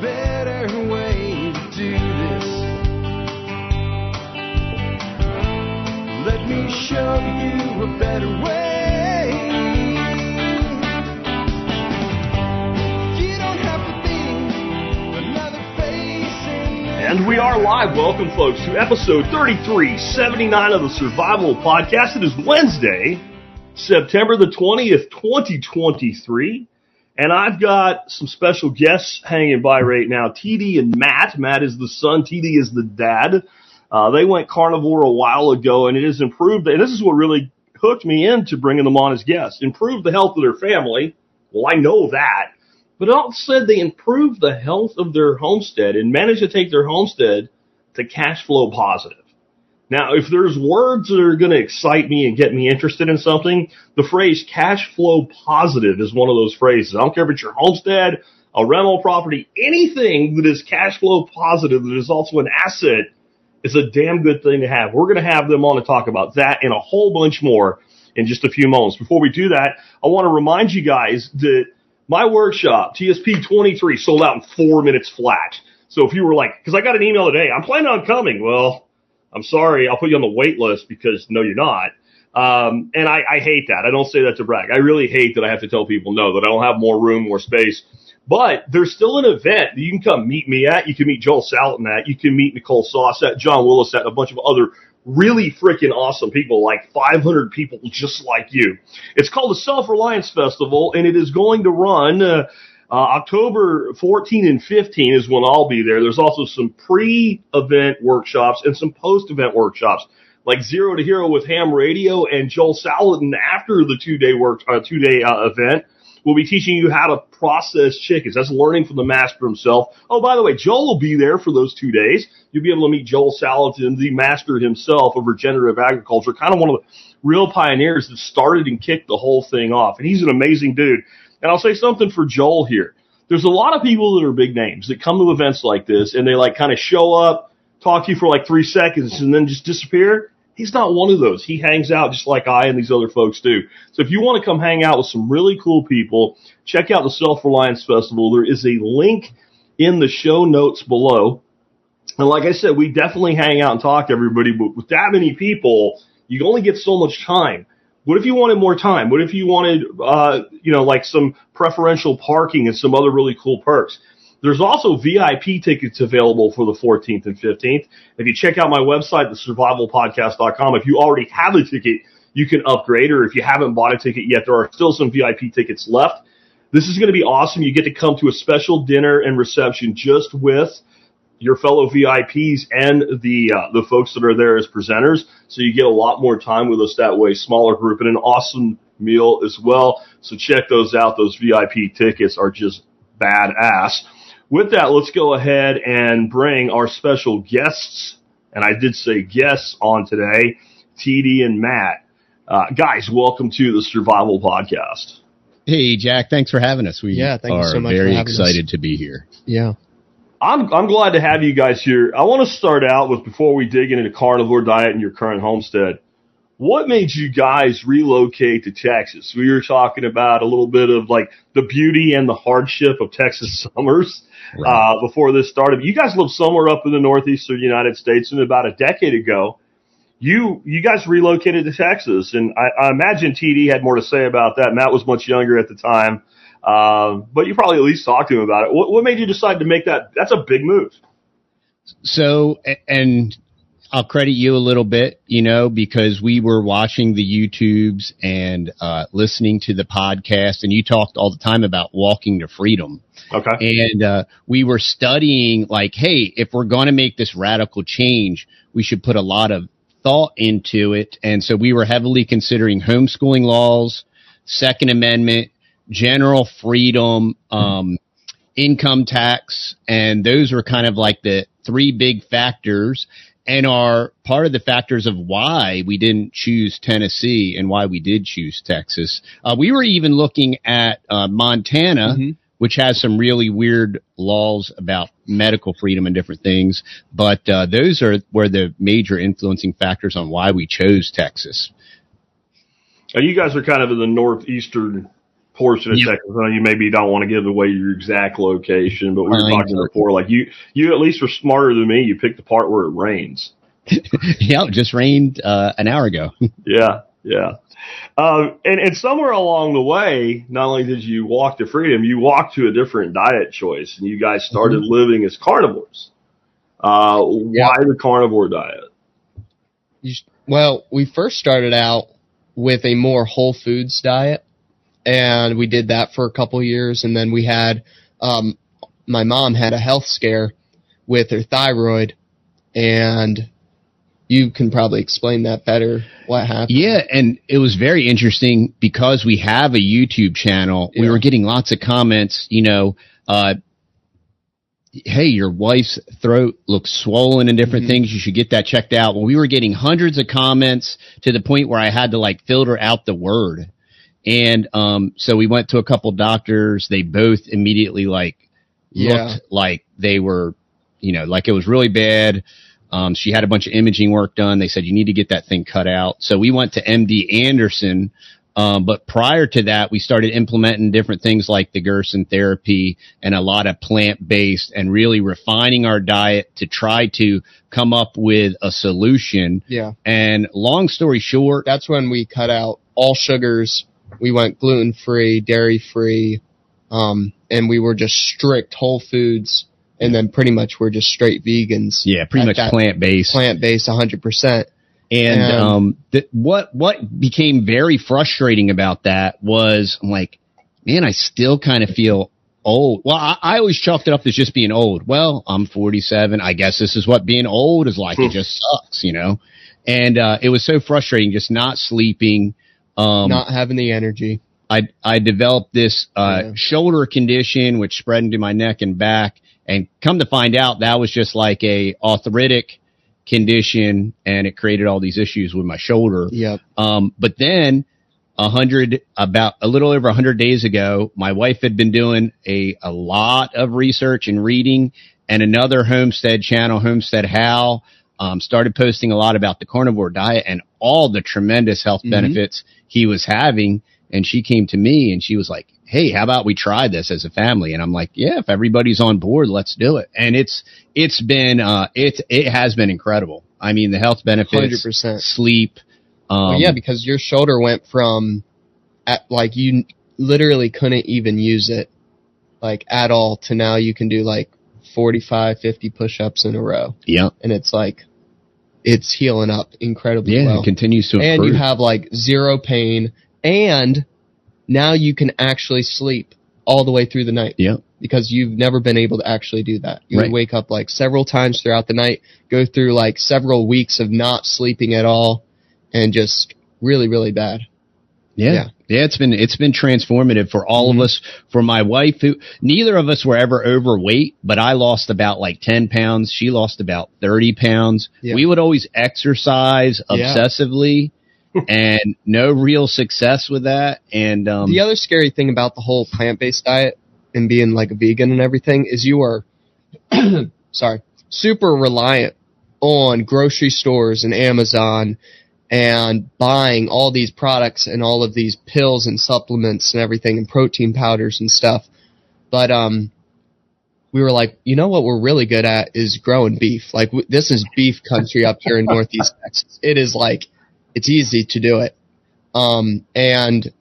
better way. Let me show you a better way. And we are live. Welcome, folks, to episode 3379 of the Survival Podcast. It is Wednesday, September the 20th, 2023. And I've got some special guests hanging by right now. TD and Matt. Matt is the son. TD is the dad. Uh, they went carnivore a while ago and it has improved. And this is what really hooked me into bringing them on as guests. Improved the health of their family. Well, I know that. But also said they improved the health of their homestead and managed to take their homestead to cash flow positive. Now, if there's words that are going to excite me and get me interested in something, the phrase cash flow positive is one of those phrases. I don't care if it's your homestead, a rental property, anything that is cash flow positive that is also an asset is a damn good thing to have. We're going to have them on to talk about that and a whole bunch more in just a few moments. Before we do that, I want to remind you guys that my workshop, TSP 23, sold out in four minutes flat. So if you were like, cause I got an email today, I'm planning on coming. Well, I'm sorry, I'll put you on the wait list because no, you're not. Um, and I, I hate that. I don't say that to brag. I really hate that I have to tell people no, that I don't have more room, more space. But there's still an event that you can come meet me at. You can meet Joel Salatin at. You can meet Nicole Sauce at, John Willis at, a bunch of other really freaking awesome people, like 500 people just like you. It's called the Self Reliance Festival, and it is going to run uh, uh, October 14 and 15 is when I'll be there. There's also some pre-event workshops and some post-event workshops, like Zero to Hero with Ham Radio and Joel Salatin after the two-day work, uh, two-day uh, event. We'll be teaching you how to process chickens. That's learning from the master himself. Oh, by the way, Joel will be there for those two days. You'll be able to meet Joel Salatin, the master himself of regenerative agriculture, kind of one of the real pioneers that started and kicked the whole thing off. And he's an amazing dude. And I'll say something for Joel here. There's a lot of people that are big names that come to events like this and they like kind of show up, talk to you for like three seconds and then just disappear. He's not one of those. He hangs out just like I and these other folks do. So if you want to come hang out with some really cool people, check out the Self Reliance Festival. There is a link in the show notes below. And like I said, we definitely hang out and talk to everybody, but with that many people, you only get so much time. What if you wanted more time? What if you wanted, uh, you know, like some preferential parking and some other really cool perks? There's also VIP tickets available for the 14th and 15th. If you check out my website, thesurvivalpodcast.com, if you already have a ticket, you can upgrade, or if you haven't bought a ticket yet, there are still some VIP tickets left. This is going to be awesome. You get to come to a special dinner and reception just with your fellow VIPs and the uh, the folks that are there as presenters. So you get a lot more time with us that way, smaller group, and an awesome meal as well. So check those out. Those VIP tickets are just badass. With that, let's go ahead and bring our special guests, and I did say guests on today, TD and Matt. Uh, guys, welcome to the Survival Podcast. Hey, Jack. Thanks for having us. We Yeah, thank you are so much for very having us. excited to be here. Yeah. I'm I'm glad to have you guys here. I want to start out with before we dig into the carnivore diet and your current homestead. What made you guys relocate to Texas? We were talking about a little bit of like the beauty and the hardship of Texas summers uh, before this started. You guys live somewhere up in the northeastern United States, and about a decade ago, you you guys relocated to Texas, and I, I imagine TD had more to say about that. Matt was much younger at the time, um, but you probably at least talked to him about it. What, what made you decide to make that? That's a big move. So, and I'll credit you a little bit, you know, because we were watching the YouTubes and uh, listening to the podcast, and you talked all the time about walking to freedom. Okay. And uh, we were studying, like, hey, if we're going to make this radical change, we should put a lot of thought into it. And so we were heavily considering homeschooling laws, Second Amendment, general freedom, um, income tax, and those were kind of like the three big factors and are part of the factors of why we didn't choose Tennessee and why we did choose Texas. Uh, we were even looking at uh, Montana, which has some really weird laws about medical freedom and different things, but uh, those are were the major influencing factors on why we chose Texas. And you guys are kind of in the northeastern portion of Yep. Texas. I know you maybe don't want to give away your exact location, but we were talking before. Like you, you at least were smarter than me. You picked the part where it rains. yeah, it just rained uh, an hour ago. Yeah, yeah. Um, and, and somewhere along the way, not only did you walk to freedom, you walked to a different diet choice, and you guys started living as carnivores. Uh, why the carnivore diet? You well, we first started out with a more whole foods diet, and we did that for a couple years, and then we had um, my mom had a health scare with her thyroid, and you can probably explain that better. What happened? Yeah, and it was very interesting because we have a YouTube channel. We were getting lots of comments, you know, uh, hey, your wife's throat looks swollen and different Mhm. things. You should get that checked out. Well, we were getting hundreds of comments to the point where I had to like filter out the word. And um, so we went to a couple doctors. They both immediately like Yeah. looked like they were, you know, like it was really bad. Um, she had a bunch of imaging work done. They said you need to get that thing cut out. So we went to MD Anderson. Um, but prior to that, we started implementing different things like the Gerson therapy and a lot of plant based and really refining our diet to try to come up with a solution. Yeah. And long story short, That's when we cut out all sugars. We went gluten free, dairy free, um, and we were just strict whole foods. And then pretty much we're just straight vegans. yeah, pretty much plant based. plant based 100%. And And- um, th- what what became very frustrating about that was I'm like, man, I still kind of feel old. Well, I, I always chalked it up as just being old. Well, I'm 47. I guess this is what being old is like. it just sucks, you know. And uh, it was so frustrating, just not sleeping. Um, not having the energy. I I developed this uh, Yeah. shoulder condition which spread into my neck and back, and come to find out that was just like a arthritic condition, and it created all these issues with my shoulder. Yep. Um, but then a hundred, about a little over a hundred days ago, my wife had been doing a, a lot of research and reading and another homestead channel, Homestead How, um, started posting a lot about the carnivore diet and all the tremendous health Mhm. benefits he was having. And she came to me and she was like, Hey, how about we try this as a family? And I'm like, yeah, if everybody's on board, let's do it. And it's, it's been, uh, it, it has been incredible. I mean, the health benefits, 100%. sleep, um, Well, yeah, because your shoulder went from at like you literally couldn't even use it like at all to now you can do like 45, 50 push-ups in a row, yeah, and it's like it's healing up incredibly yeah, well. it continues to improve. and you have like zero pain, and now you can actually sleep all the way through the night yeah, because you've never been able to actually do that. You Right. wake up like several times throughout the night, go through like several weeks of not sleeping at all, and just really, really bad. yeah, Yeah. Yeah. It's been it's been transformative for all Mhm. of us. For my wife, who neither of us were ever overweight, but I lost about like ten pounds. She lost about thirty pounds. Yeah. We would always exercise Yeah. obsessively, and no real success with that. And um, the other scary thing about the whole plant-based diet and being like a vegan and everything is you are, sorry, super reliant on grocery stores and Amazon and buying all these products and all of these pills and supplements and everything and protein powders and stuff. But um, we were like, you know what we're really good at is growing beef. Like w- this is beef country up here in Northeast Texas. It is like it's easy to do it. Um, and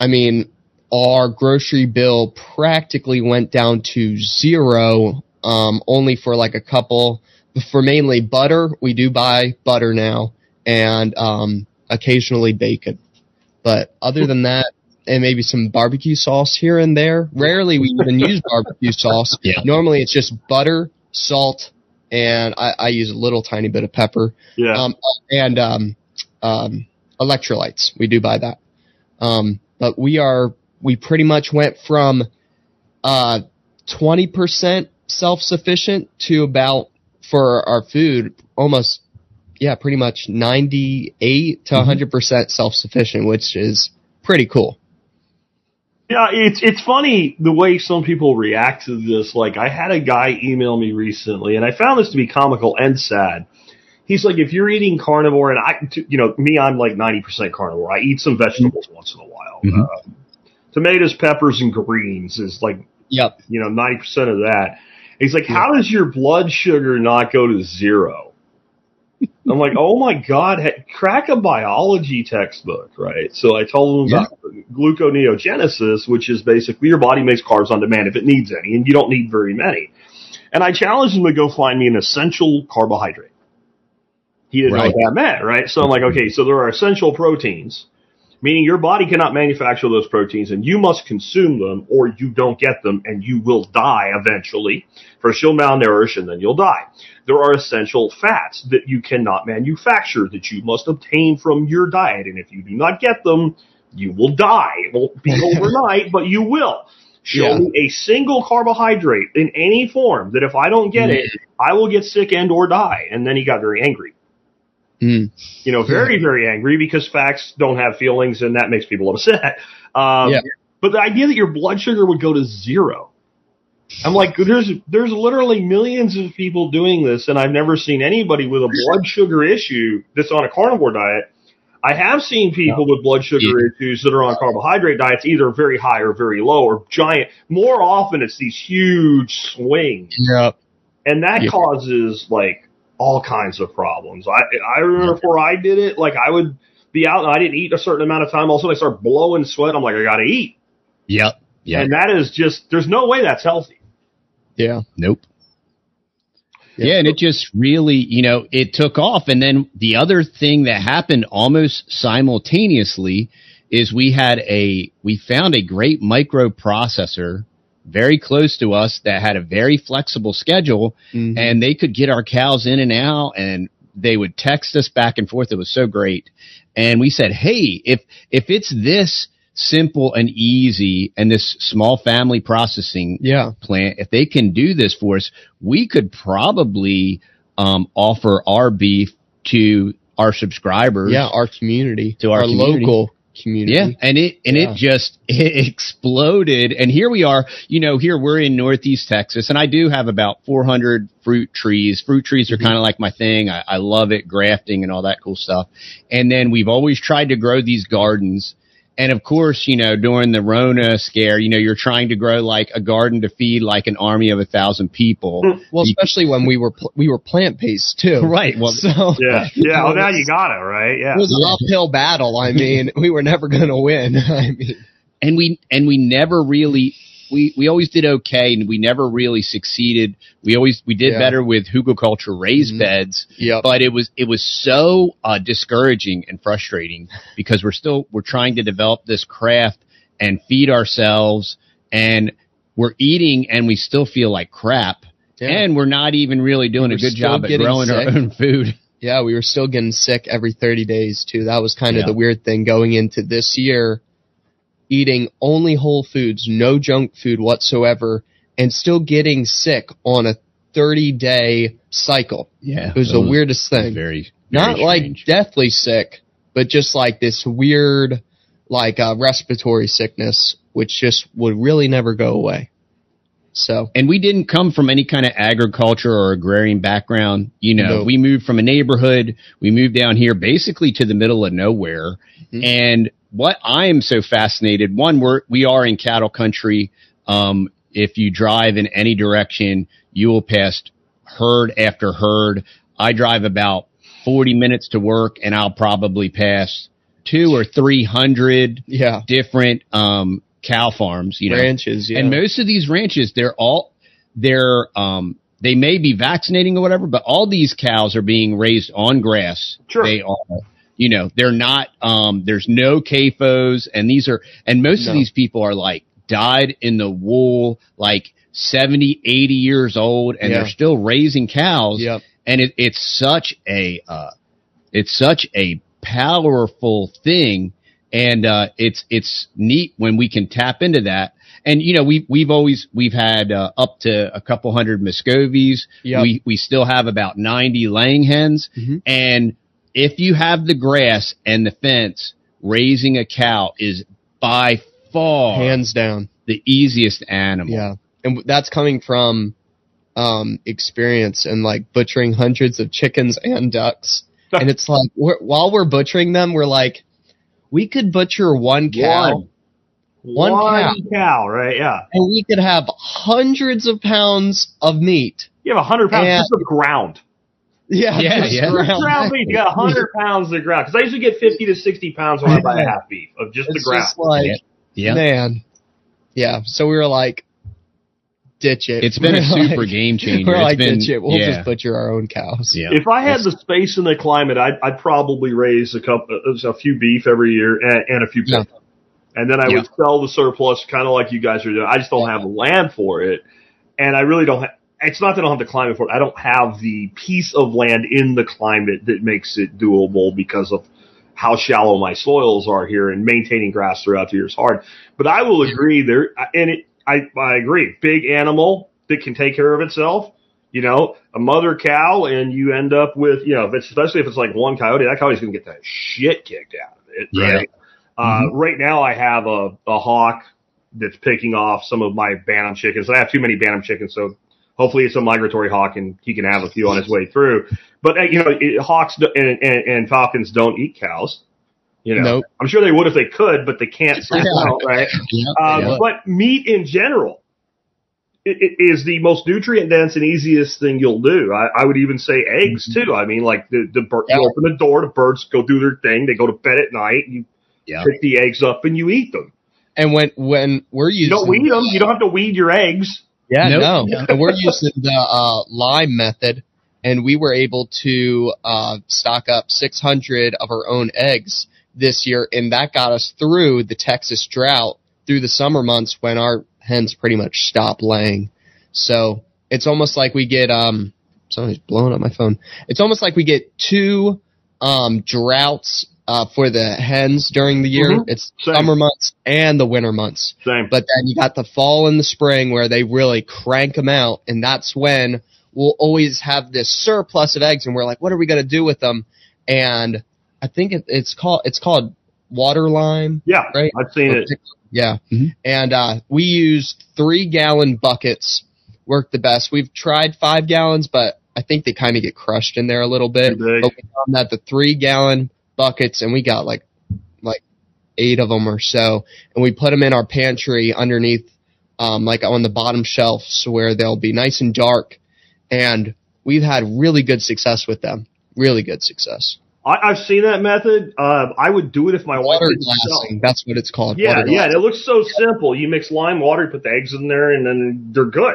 I mean, our grocery bill practically went down to zero, um, only for like a couple, for mainly butter. We do buy butter now and, um, occasionally bacon. But other than that, and maybe some barbecue sauce here and there. Rarely we even use barbecue sauce. Yeah. Normally it's just butter, salt, and I, I use a little tiny bit of pepper Yeah. um, and um, um, electrolytes. We do buy that. Um, but we are we pretty much went from uh, 20% self-sufficient to about for our food almost yeah pretty much 98 to 100% self-sufficient which is pretty cool Yeah, it's it's funny the way some people react to this. Like I had a guy email me recently, and I found this to be comical and sad. He's like, if you're eating carnivore, and I, you know, me, I'm like 90% carnivore. I eat some vegetables once in a while. Mhm. Uh, tomatoes, peppers, and greens is like Yep. you know ninety percent of that. He's like, how does your blood sugar not go to zero? I'm like, oh my god, crack a biology textbook, right? So I told him about gluconeogenesis, which is basically your body makes carbs on demand if it needs any, and you don't need very many. And I challenged him to go find me an essential carbohydrate. He didn't Right. know what that meant, right? So I'm like, okay, so there are essential proteins, meaning your body cannot manufacture those proteins and you must consume them or you don't get them and you will die eventually. First you'll malnourish and then you'll die. There are essential fats that you cannot manufacture that you must obtain from your diet and if you do not get them, you will die. It won't be overnight, but you will. Show Yeah. me a single carbohydrate in any form that if I don't get it, I will get sick and or die. And then he got very angry Mm. you know, very, very angry because facts don't have feelings and that makes people upset. Um, Yeah. But the idea that your blood sugar would go to zero. I'm like, there's, there's literally millions of people doing this and I've never seen anybody with a blood sugar issue that's on a carnivore diet. I have seen people with blood sugar issues that are on carbohydrate diets, either very high or very low or giant. More often it's these huge swings Yep. and that Yeah. causes like all kinds of problems. I I remember before I did it, like I would be out and I didn't eat a certain amount of time. All of a sudden I start blowing sweat. I'm like, I gotta eat, Yep. Yeah. and that is just there's no way that's healthy. Yeah. Nope. Yeah. Yeah. and it just really, you know, it took off. And then the other thing that happened almost simultaneously is we had a, we found a great microprocessor very close to us that had a very flexible schedule Mhm. and they could get our cows in and out and they would text us back and forth. It was so great. And we said, Hey, if, if it's this simple and easy and this small family processing Yeah. plant, if they can do this for us, we could probably um, offer our beef to our subscribers. Yeah. Our community. To our community. local community. Yeah, and it and Yeah. it just it exploded. And here we are. You know, here we're in Northeast Texas, and I do have about 400 fruit trees. Fruit trees are kind of like my thing. I, I love it, grafting and all that cool stuff. And then we've always tried to grow these gardens. And of course, you know, during the Rona scare, you know, you're trying to grow like a garden to feed like an army of a thousand people. Mm. Well, especially when we were pl- we were plant based too. Right. Well, So Yeah, yeah. Well, now you got it right. Yeah. it was an uphill battle. I mean, we were never going to win. I mean, and we and we never really we we always did okay and we never really succeeded we always we did Yeah. better with hugelkultur raised Mhm. beds Yep. but it was it was so uh, discouraging and frustrating because we're still we're trying to develop this craft and feed ourselves and we're eating and we still feel like crap Yeah. and we're not even really doing We're a good job at growing our own food Yeah, we were still getting sick every 30 days too. That was kind of Yeah. the weird thing going into this year, eating only whole foods, no junk food whatsoever, and still getting sick on a 30 day cycle. yeah It was the weirdest thing. very, very Not like deathly sick, but just like this weird, like uh, respiratory sickness, which just would really never go away. So and we didn't come from any kind of agriculture or agrarian background. You know, No. we moved from a neighborhood. We moved down here basically to the middle of nowhere. Mhm. And what I am so fascinated, one, we're, we are in cattle country. Um, if you drive in any direction, you will pass herd after herd. I drive about 40 minutes to work and I'll probably pass two or 300 yeah, different, um, cow farms, you know, ranches. Yeah. and most of these ranches, they're all they're um they may be vaccinating or whatever, but all these cows are being raised on grass. Sure. They are you know, they're not um there's no CAFOs and these are and most of these people are like dyed in the wool, like 70, 80 years old and Yeah. they're still raising cows. Yep. And it, it's such a uh it's such a powerful thing and uh it's it's neat when we can tap into that and you know we we've always we've had uh, up to a couple hundred muscovies Yep. we we still have about 90 laying hens Mhm. and if you have the grass and the fence raising a cow is by far hands down. the easiest animal Yeah, and that's coming from um, experience and like butchering hundreds of chickens and ducks. and it's like we're, while we're butchering them, we're like, we could butcher one cow One. One cow. cow, right? Yeah. and we could have hundreds of pounds of meat. You have a hundred pounds just of ground. Yeah, Yeah, yeah. ground ground beef. You got a hundred pounds of ground. Because I usually get fifty to sixty pounds when I buy a half beef of just the It's ground. just like, Yeah. Yeah. man. Yeah. So we were like, ditch it. It's been a We're super like- game changer. We're It's like, been- ditch it. We'll yeah. just butcher our own cows. Yeah. If I had the space and the climate, I'd, I'd probably raise a couple, uh, a few beef every year and, and a few Yeah. pigs. And then I Yeah. would sell the surplus, kind of like you guys are doing. I just don't have land for it, and I really don't. have It's not that I don't have the climate for it. I don't have the piece of land in the climate that makes it doable because of how shallow my soils are here, and maintaining grass throughout the year is hard. But I will agree there, and it, I, I agree. Big animal that can take care of itself. You know, a mother cow, and you end up with, you know, if especially if it's like one coyote, that coyote's going to get the shit kicked out of it. Yeah. Right? Uh, right now I have a, a hawk that's picking off some of my bantam chickens. I have too many bantam chickens, so hopefully it's a migratory hawk and he can have a few on his way through. But, uh, you know, it, hawks do- and, and, and falcons don't eat cows. You know, Nope. I'm sure they would if they could, but they can't. So Yeah. don't, right? Yeah. Um, Yeah. But meat in general i- i- is the most nutrient dense and easiest thing you'll do. I, I would even say eggs too. I mean, like the the bird, Yeah. you open the door, the birds go do their thing. They go to bed at night. You Yeah. pick the eggs up and you eat them. And when when we're You don't weed them. You don't have to weed your eggs. Yeah, Nope. no. and we're using the uh, lime method, and we were able to uh, stock up 600 of our own eggs this year, and that got us through the Texas drought through the summer months when our hens pretty much stop laying. So it's almost like we get um. Somebody's blowing up my phone. It's almost like we get two um droughts uh for the hens during the year. Mhm. It's Same. summer months and the winter months. Same. But then you got the fall and the spring where they really crank them out, and that's when we'll always have this surplus of eggs, and we're like, what are we gonna do with them? And I think it, it's called it's called water lime, yeah, right? I've seen it. Yeah, Mhm. and uh, we use three gallon buckets. Work the best. We've tried five gallons, but I think they kind of get crushed in there a little bit. Too. But we found that the three gallon buckets, and we got like like eight of them or so, and we put them in our pantry underneath, um, like on the bottom shelves where they'll be nice and dark, and we've had really good success with them. Really good success. I, I've seen that method. Uh, I would do it if my wife Water glassing, that's what it's called. Yeah, water yeah, it looks so simple. You mix lime water, you put the eggs in there, and then they're good.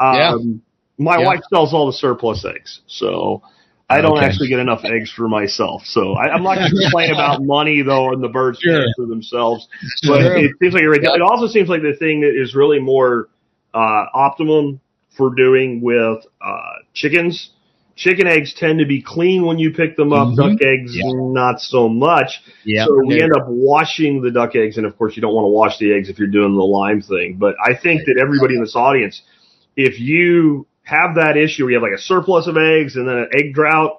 Yeah. Um, my Yeah. wife sells all the surplus eggs, so I don't Okay. actually get enough eggs for myself. So I, I'm not going to complain about money though, and the birds Sure. for themselves. But True. it seems like you're right. It also seems like the thing that is really more uh, optimum for doing with uh, chickens. Chicken eggs tend to be clean when you pick them up. Mhm. Duck eggs, Yeah. not so much. Yeah. So we end up washing the duck eggs, and of course you don't want to wash the eggs if you're doing the lime thing. But I think that everybody in this audience, if you have that issue where you have like a surplus of eggs and then an egg drought,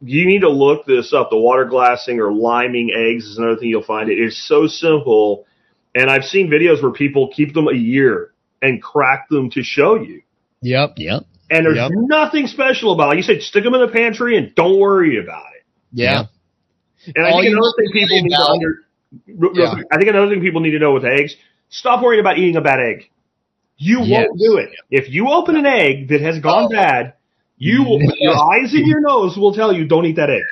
you need to look this up. The water glassing or liming eggs is another thing you'll find. It is so simple, and I've seen videos where people keep them a year and crack them to show you. Yep. Yep. And there's Yep. nothing special about it. You said, stick them in the pantry and don't worry about it. Yeah. And I All think another thing people worry need to under, real- real Yeah. I think another thing people need to know with eggs, stop worrying about eating a bad egg. You Yes. won't do it. If you open an egg that has gone Oh. bad, you will, your eyes and your nose will tell you don't eat that egg.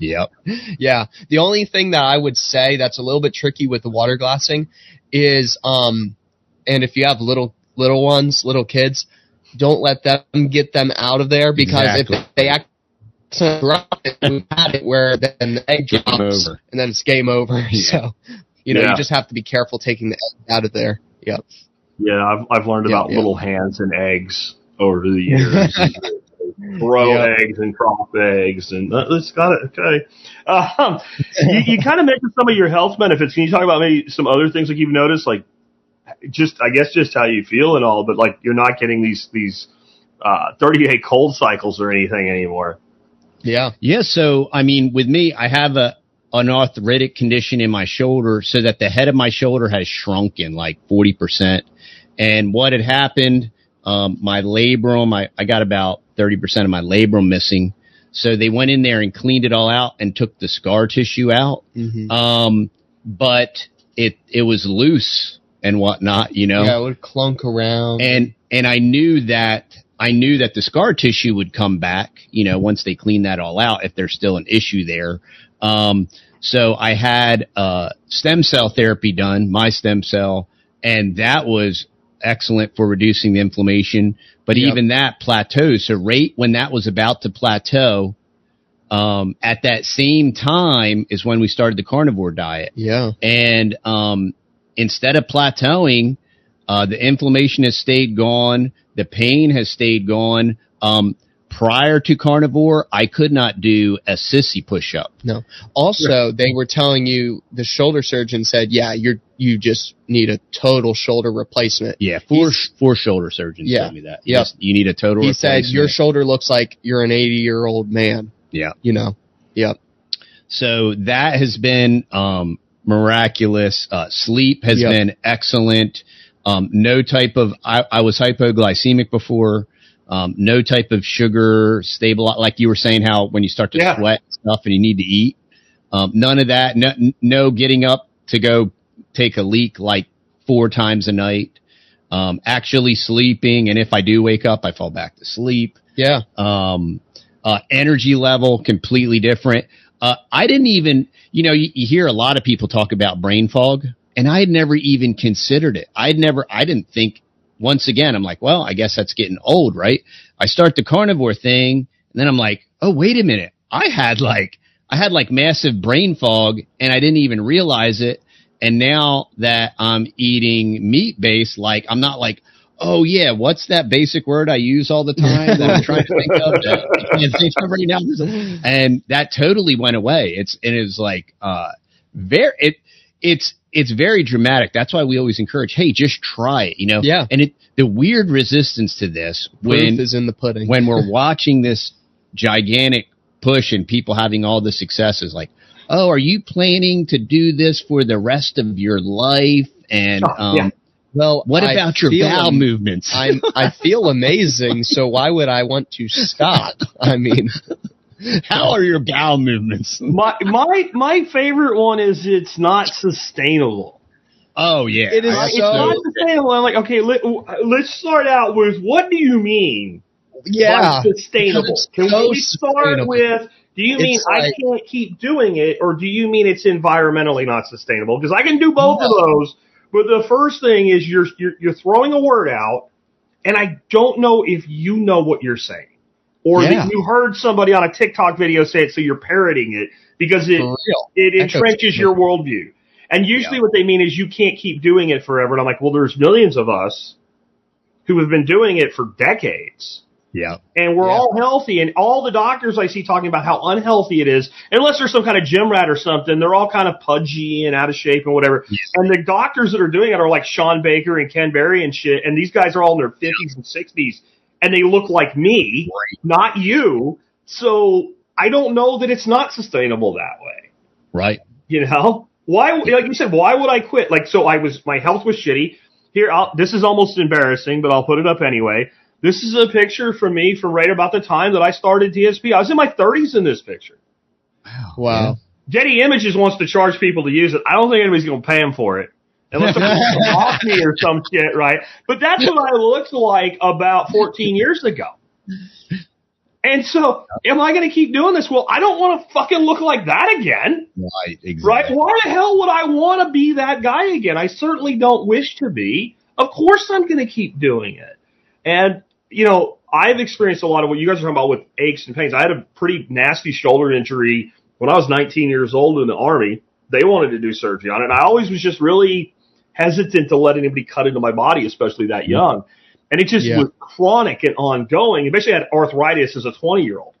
Yep. Yeah. The only thing that I would say that's a little bit tricky with the water glassing is, um, and if you have little, little ones, little kids, don't let them get them out of there because Exactly. if they act drop it, we've had it where then the egg Game drops over. and then it's game over. Yeah. So, you know, Yeah. you just have to be careful taking the egg out of there. Yep. Yeah, I've, I've learned Yeah, about yeah. little hands and eggs over the years. Throw Yeah. eggs and crop eggs, and uh, it's got it. Okay, um, you, you kind of mentioned some of your health benefits. Can you talk about maybe some other things like you've noticed, like just I guess just how you feel and all, but like you're not getting these these uh, 30 day cold cycles or anything anymore. Yeah. Yeah, so I mean, with me, I have a an arthritic condition in my shoulder, so that the head of my shoulder has shrunken like forty percent. And what had happened, um, my labrum, I, I got about thirty percent of my labrum missing. So they went in there and cleaned it all out and took the scar tissue out. Mm-hmm. Um, but it it was loose and whatnot, you know. Yeah, it would clunk around. and and I knew that I knew that the scar tissue would come back, you know, once they clean that all out, if there's still an issue there. Um, so I had uh, stem cell therapy done, my stem cell, and that was excellent for reducing the inflammation. But Yep. even that plateaus. So right when that was about to plateau, um, at that same time is when we started the carnivore diet. yeah. And um, instead of plateauing, uh, the inflammation has stayed gone. The pain has stayed gone. Um, prior to carnivore, I could not do a sissy push up. No. Also, they were telling you the shoulder surgeon said, "Yeah, you're you just need a total shoulder replacement." Yeah, four He's- four shoulder surgeons Yeah. told me that. You Yep. you need a total. He said your shoulder looks like you're an 80 year old man. yeah. You know. Yep. So that has been um, miraculous. Uh, sleep has Yep. been excellent. Um, no type of I, I was hypoglycemic before. Um, no type of sugar stable like you were saying how when you start to Yeah. sweat and stuff and you need to eat. Um, none of that. No, no getting up to go take a leak like four times a night. Um, actually sleeping, and if I do wake up, I fall back to sleep Yeah. um, uh, energy level completely different. Uh, I didn't even, you know, you, you hear a lot of people talk about brain fog, and I had never even considered it. I'd never, I didn't think. Once again, I'm like, well, I guess that's getting old, right? I start the carnivore thing, and then I'm like, oh, wait a minute, I had like, I had like massive brain fog, and I didn't even realize it. And now that I'm eating meat based, like I'm not like, oh yeah, what's that basic word I use all the time that I'm trying to think of that I can't think of right now? And that totally went away. It's and it was like uh very it it's it's very dramatic. That's why we always encourage, hey, just try it, you know? Yeah. And it the weird resistance to this Proof when is in the pudding. when we're watching this gigantic push and people having all the successes, like, oh, are you planning to do this for the rest of your life? And Oh, um, yeah. well, what I about your bowel am- movements? I'm, I feel amazing, so why would I want to stop? I mean, How are your bowel movements? My my my favorite one is it's not sustainable. Oh yeah, It is I- It's so- not sustainable. I'm like, okay, let, let's start out with what do you mean yeah. by sustainable? It's Can so we start sustainable. with? Do you mean It's I can't keep doing it, or do you mean it's environmentally not sustainable? Because I can do both of those. But the first thing is you're, you're you're throwing a word out, and I don't know if you know what you're saying, or Yeah. that you heard somebody on a TikTok video say it, so you're parroting it because it it entrenches your worldview. And usually Yeah. what they mean is you can't keep doing it forever. And I'm like, well, there's millions of us who have been doing it for decades. yeah, And we're Yeah. all healthy. And all the doctors I see talking about how unhealthy it is, unless there's some kind of gym rat or something, they're all kind of pudgy and out of shape and whatever. Yes. And the doctors that are doing it are like Sean Baker and Ken Berry and shit. And these guys are all in their 50s and 60s. And they look like me, not you. So I don't know that it's not sustainable that way. right. You know, why? Like you said, why would I quit? Like, so I was, my health was shitty. Here, I'll, this is almost embarrassing, but I'll put it up anyway. This is a picture from me from right about the time that I started TSP. I was in my 30s in this picture. Wow. Getty Images wants to charge people to use it. I don't think anybody's going to pay them for it. Unless they're off me or some shit, right? But that's what I looked like about 14 years ago. And so, am I going to keep doing this? Well, I don't want to fucking look like that again. Right, exactly. Right? Why the hell would I want to be that guy again? I certainly don't wish to be. Of course I'm going to keep doing it. And, you know, I've experienced a lot of what you guys are talking about with aches and pains. I had a pretty nasty shoulder injury when I was 19 years old in the army. They wanted to do surgery on it. And I always was just really hesitant to let anybody cut into my body, especially that young. And it just Yeah. was chronic and ongoing. Eventually I had arthritis as a 20 year old.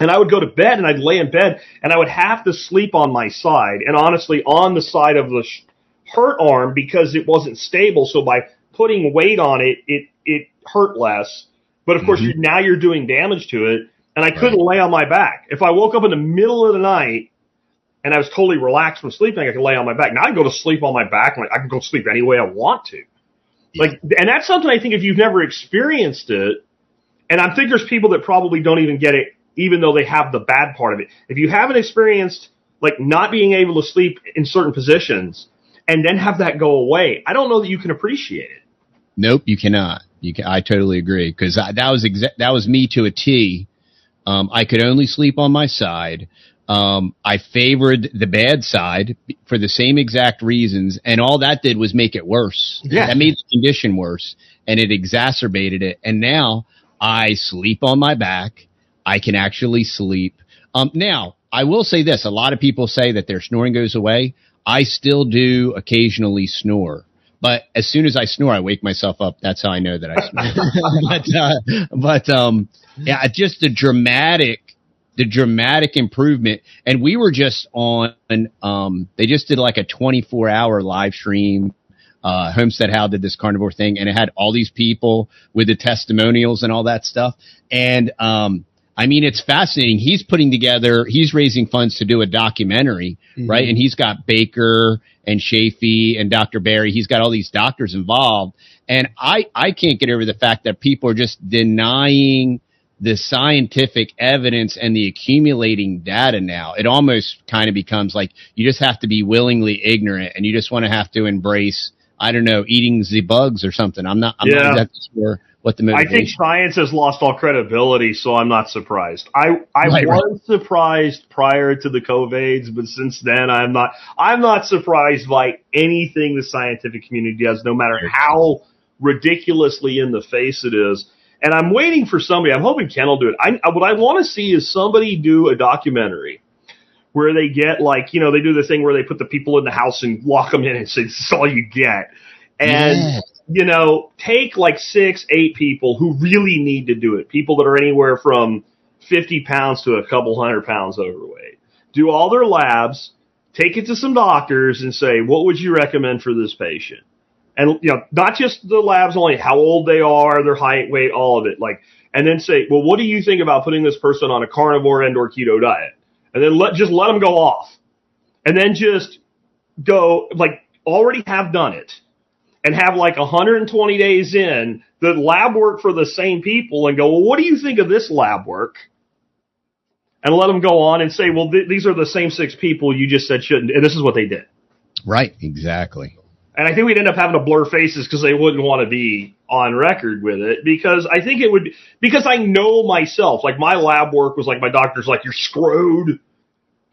And I would go to bed and I'd lay in bed and I would have to sleep on my side and honestly on the side of the sh- hurt arm because it wasn't stable. So by putting weight on it, it, it hurt less. But of course, you, now you're doing damage to it and I couldn't lay on my back. If I woke up in the middle of the night and I was totally relaxed from sleeping, I could lay on my back. Now I can go to sleep on my back and I can go to sleep any way I want to. Like, and that's something I think if you've never experienced it, and I think there's people that probably don't even get it, even though they have the bad part of it. If you haven't experienced like not being able to sleep in certain positions, and then have that go away. I don't know that you can appreciate it. Nope, you cannot. You can, I totally agree because that was exa- that was me to a T. Um, I could only sleep on my side. Um, I favored the bad side for the same exact reasons, and all that did was make it worse. Yeah. That made the condition worse, and it exacerbated it. And now I sleep on my back. I can actually sleep. Um, now I will say this: a lot of people say that their snoring goes away. I still do occasionally snore. But as soon as I snore, I wake myself up. That's how I know that I snore. but, uh, but, um, yeah, just the dramatic, the dramatic improvement. And we were just on, um, they just did like a 24 hour live stream. Uh, Homestead How did this carnivore thing and it had all these people with the testimonials and all that stuff. And, um, I mean, it's fascinating. He's putting together, he's raising funds to do a documentary, Mhm. right? And he's got Baker and Chaffee and Dr. Berry. He's got all these doctors involved. And I, I can't get over the fact that people are just denying the scientific evidence and the accumulating data now. It almost kind of becomes like you just have to be willingly ignorant and you just want to have to embrace, I don't know, eating the bugs or something. I'm not, I'm Yeah. not exactly sure what the movie? I think science has lost all credibility, so I'm not surprised. I I Right, was surprised prior to the COVIDs, but since then I'm not. I'm not surprised by anything the scientific community does, no matter how ridiculously in the face it is. And I'm waiting for somebody. I'm hoping Ken will do it. I, what I want to see is somebody do a documentary where they get like you know they do the thing where they put the people in the house and lock them in and say this is all you get. And Yeah. you know, take like six, eight people who really need to do it. People that are anywhere from 50 pounds to a couple hundred pounds overweight. Do all their labs, take it to some doctors and say, what would you recommend for this patient? And, you know, not just the labs only, how old they are, their height, weight, all of it. Like, and then say, well, what do you think about putting this person on a carnivore and or keto diet? And then let, just let them go off. And then just go, like, already have done it and have like 120 days in the lab work for the same people and go, well, what do you think of this lab work? And let them go on and say, well, th- these are the same six people you just said shouldn't, and this is what they did. Right, exactly. And I think we'd end up having to blur faces because they wouldn't want to be on record with it because I think it would, because I know myself, like my lab work was like my doctor's like, you're screwed.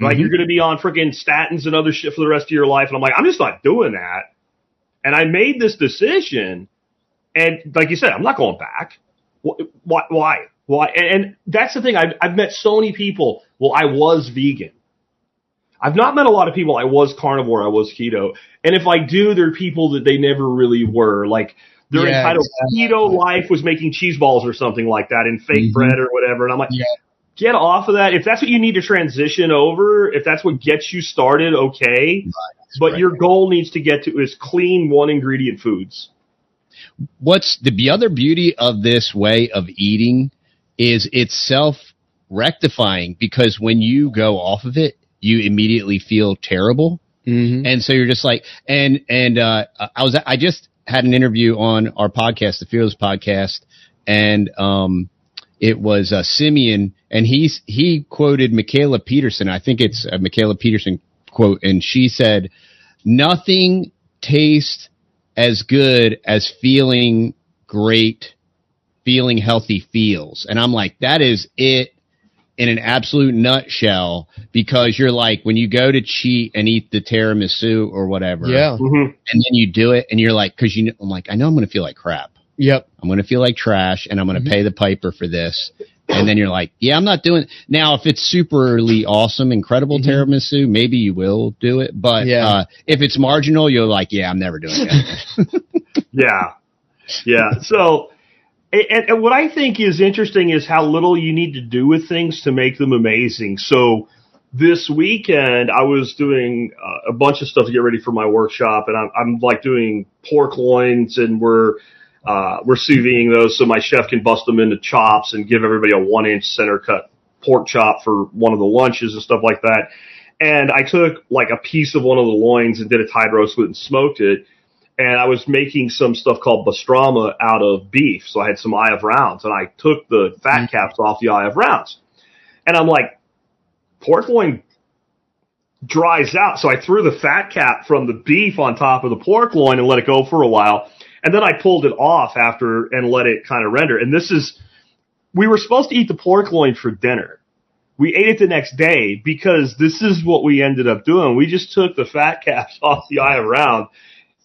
Like Mhm. you're going to be on freaking statins and other shit for the rest of your life. And I'm like, I'm just not doing that. And I made this decision. And like you said, I'm not going back. Why? Why? Why? And, and that's the thing. I've, I've met so many people. Well, I was vegan. I've not met a lot of people. I was carnivore. I was keto. And if I do, they're people that they never really were. Like their Yeah, entitled exactly. keto life was making cheese balls or something like that and fake Mhm. bread or whatever. And I'm like, Yeah. get off of that. If that's what you need to transition over, if that's what gets you started, okay. But right. your goal needs to get to is clean one ingredient foods. what's the, the other beauty of this way of eating is it's self rectifying because when you go off of it, you immediately feel terrible. Mm-hmm. And so you're just like, and, and, uh, I was, I just had an interview on our podcast, the Fearless podcast, and, um, it was, uh, Simeon, and he's, he quoted Mikhaila Peterson. I think it's a Mikhaila Peterson quote, and she said, nothing tastes as good as feeling great, feeling healthy feels. And I'm like, that is it in an absolute nutshell because you're like, when you go to cheat and eat the tiramisu or whatever, Yeah. Mm-hmm. and then you do it and you're like, cause you, know, I'm like, I know I'm going to feel like crap. Yep. I'm going to feel like trash and I'm going to pay the piper for this. And then you're like, yeah, I'm not doing It. now. If it's superly awesome, incredible tiramisu, maybe you will do it. But, Yeah. uh, if it's marginal, you're like, yeah, I'm never doing it. Yeah. Yeah. So, and, and what I think is interesting is how little you need to do with things to make them amazing. So, this weekend I was doing uh, a bunch of stuff to get ready for my workshop, and I'm, I'm like doing pork loins, and we're uh, we're sous videing those so my chef can bust them into chops and give everybody a one inch center cut pork chop for one of the lunches and stuff like that. And I took like a piece of one of the loins and did a tied roast with it and smoked it and I was making some stuff called pastrama out of beef. So I had some eye of rounds, and I took the fat mm-hmm. caps off the eye of rounds. And I'm like, pork loin dries out. So I threw the fat cap from the beef on top of the pork loin and let it go for a while. And then I pulled it off after and let it kind of render. And this is, we were supposed to eat the pork loin for dinner. We ate it the next day because this is what we ended up doing. We just took the fat caps off the eye of round.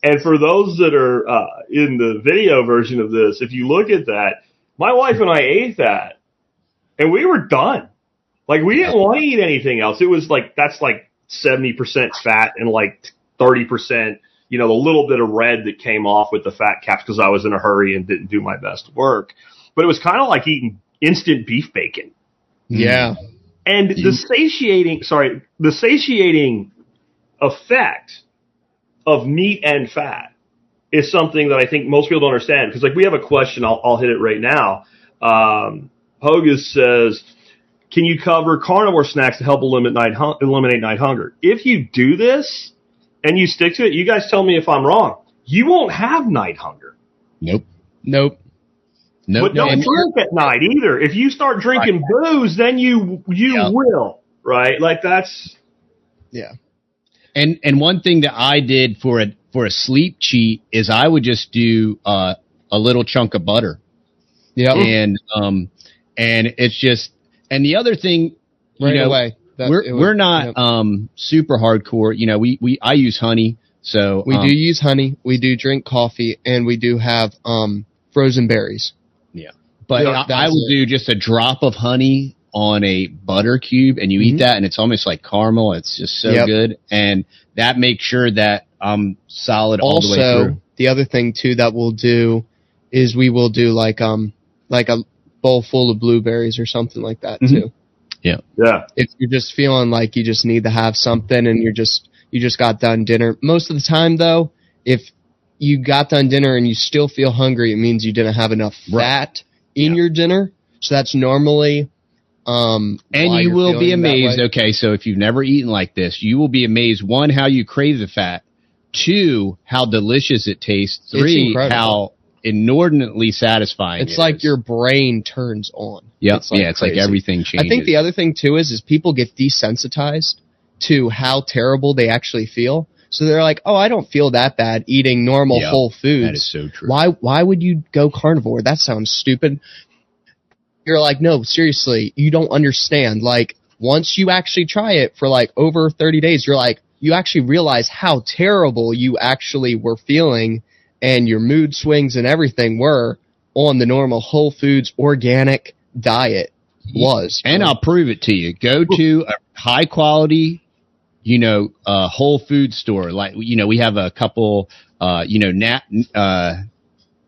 And for those that are uh, in the video version of this, if you look at that, my wife and I ate that and we were done. Like we didn't want to eat anything else. It was like, that's like 70% fat and like 30%, you know, the little bit of red that came off with the fat caps because I was in a hurry and didn't do my best work. But it was kind of like eating instant beef bacon. Yeah. And the satiating, sorry, the satiating effect of meat and fat is something that I think most people don't understand. Because like we have a question, I'll, I'll hit it right now. Um, Hogus says, can you cover carnivore snacks to help eliminate night, hun- eliminate night hunger? If you do this and you stick to it, you guys tell me if I'm wrong. You won't have night hunger. Nope. Nope. Nope. But don't drink at night either. If you start drinking booze, then you you Yeah. will, right? Like that's Yeah. And and one thing that I did for a for a sleep cheat is I would just do uh, a little chunk of butter, Yep. and um and it's just and the other thing, you right know, away. That- we're it would- we're not yep. um super hardcore. You know, we we I use honey, so we um, do use honey. We do drink coffee, and we do have um frozen berries. But Yeah, I, I will it. do just a drop of honey on a butter cube, and you Mhm. eat that, and it's almost like caramel. It's just so Yep. good, and that makes sure that I'm solid all the way also, through. the other thing too that we'll do is we will do like um like a bowl full of blueberries or something like that Mhm. too. yeah. Yeah. If you're just feeling like you just need to have something and you're just you just got done dinner. Most of the time though, if you got done dinner and you still feel hungry, it means you didn't have enough Right. fat in Yeah. your dinner. So that's normally um And you will be amazed. Okay, so if you've never eaten like this, you will be amazed. One, how you crave the fat. Two, how delicious it tastes. Three, how inordinately satisfying. It's it like is. your brain turns on. Yep. It's like yeah, it's like everything changes. I think the other thing too is is people get desensitized to how terrible they actually feel. So they're like, "Oh, I don't feel that bad eating normal Yep, whole foods." that is so true. Why why would you go carnivore? That sounds stupid. You're like, "No, seriously, you don't understand. Like once you actually try it for like over 30 days, you're like you actually realize how terrible you actually were feeling and your mood swings and everything were on the normal whole foods organic diet was. And I'll prove it to you. Go to a high quality, you know, uh, whole food store. Like, you know, we have a couple, uh, you know, nat, uh,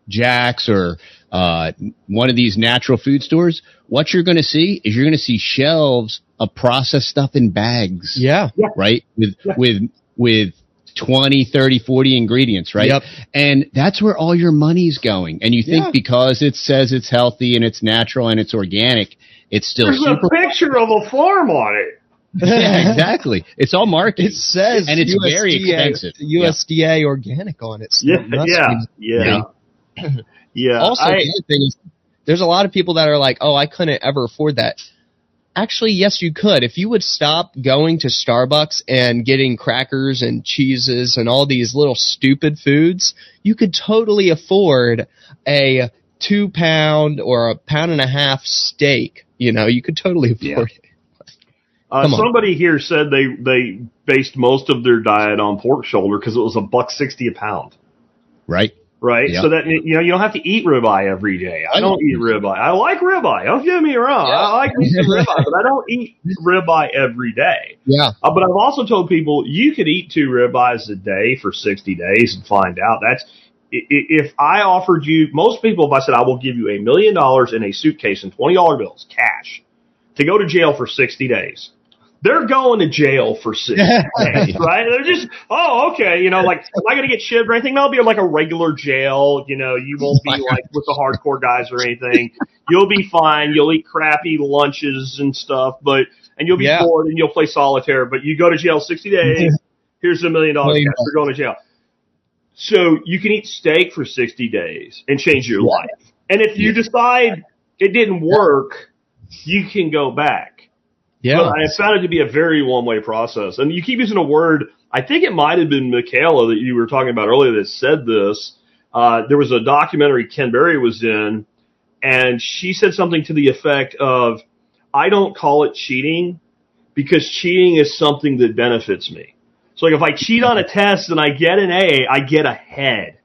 Jack's or, uh, one of these natural food stores. What you're going to see is you're going to see shelves of processed stuff in bags. yeah. Right. With, Yeah. with, with 20, 30, 40 ingredients, right? Yep. And that's where all your money's going. And you think Yeah. because it says it's healthy and it's natural and it's organic, it's still There's super. a picture of a farm on it. yeah, exactly. It's all marketing. It says And it's very expensive. Yeah. USDA organic on it. Yeah, Nuts. yeah, yeah, yeah. Also, I- the other thing is, there's a lot of people that are like, "Oh, I couldn't ever afford that." Actually, yes, you could. If you would stop going to Starbucks and getting crackers and cheeses and all these little stupid foods, you could totally afford a two pound or a pound and a half steak. You know, you could totally afford it. Uh, somebody here said they they based most of their diet on pork shoulder because it was a buck sixty a pound, right? Right? Yeah. So that you know you don't have to eat ribeye every day. I don't eat ribeye. I like ribeye. Don't get me wrong. I like me some ribeye, but I don't eat ribeye every day. Yeah, Uh, but I've also told people you could eat two ribeyes a day for 60 days and find out. That's i- i- if I offered you, most people, if I said I will give you a million dollars in a suitcase and $20 bills, cash, to go to jail for 60 days. They're going to jail for six days, right? They're just, oh, okay, you know, like, am I going to get shivved or anything? That'll be like a regular jail, you know, you won't be like with the hardcore guys or anything. You'll be fine. You'll eat crappy lunches and stuff, but, and you'll be Yeah. bored and you'll play solitaire, but you go to jail 60 days. Here's a million dollars cash. You're going to jail. So you can eat steak for 60 days and change your life. And if you decide it didn't work, you can go back. Yeah. But I found it to be a very one way process. And you keep using a word, I think it might have been Mikhaila that you were talking about earlier that said this. Uh, there was a documentary Ken Berry was in, and she said something to the effect of, I don't call it cheating because cheating is something that benefits me. So like if I cheat on a test and I get an A, I get ahead.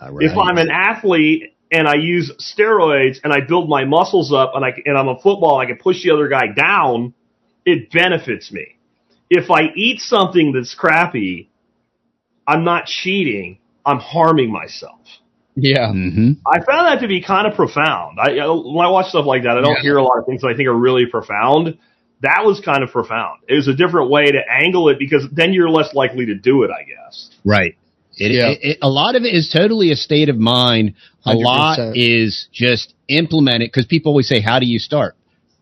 All If. I'm an athlete and I use steroids and I build my muscles up and I and I'm a football, I can push the other guy down. It benefits me. If I eat something that's crappy, I'm not cheating. I'm harming myself. Yeah. hmm I found that to be kind of profound. I, I when I watch stuff like that, I don't Yeah. hear a lot of things that I think are really profound. That was kind of profound. It was a different way to angle it because then you're less likely to do it, I guess. Right. It, Yeah. it, it, a lot of it is totally a state of mind. A lot 100%. is just implement it because people always say, "How do you start?"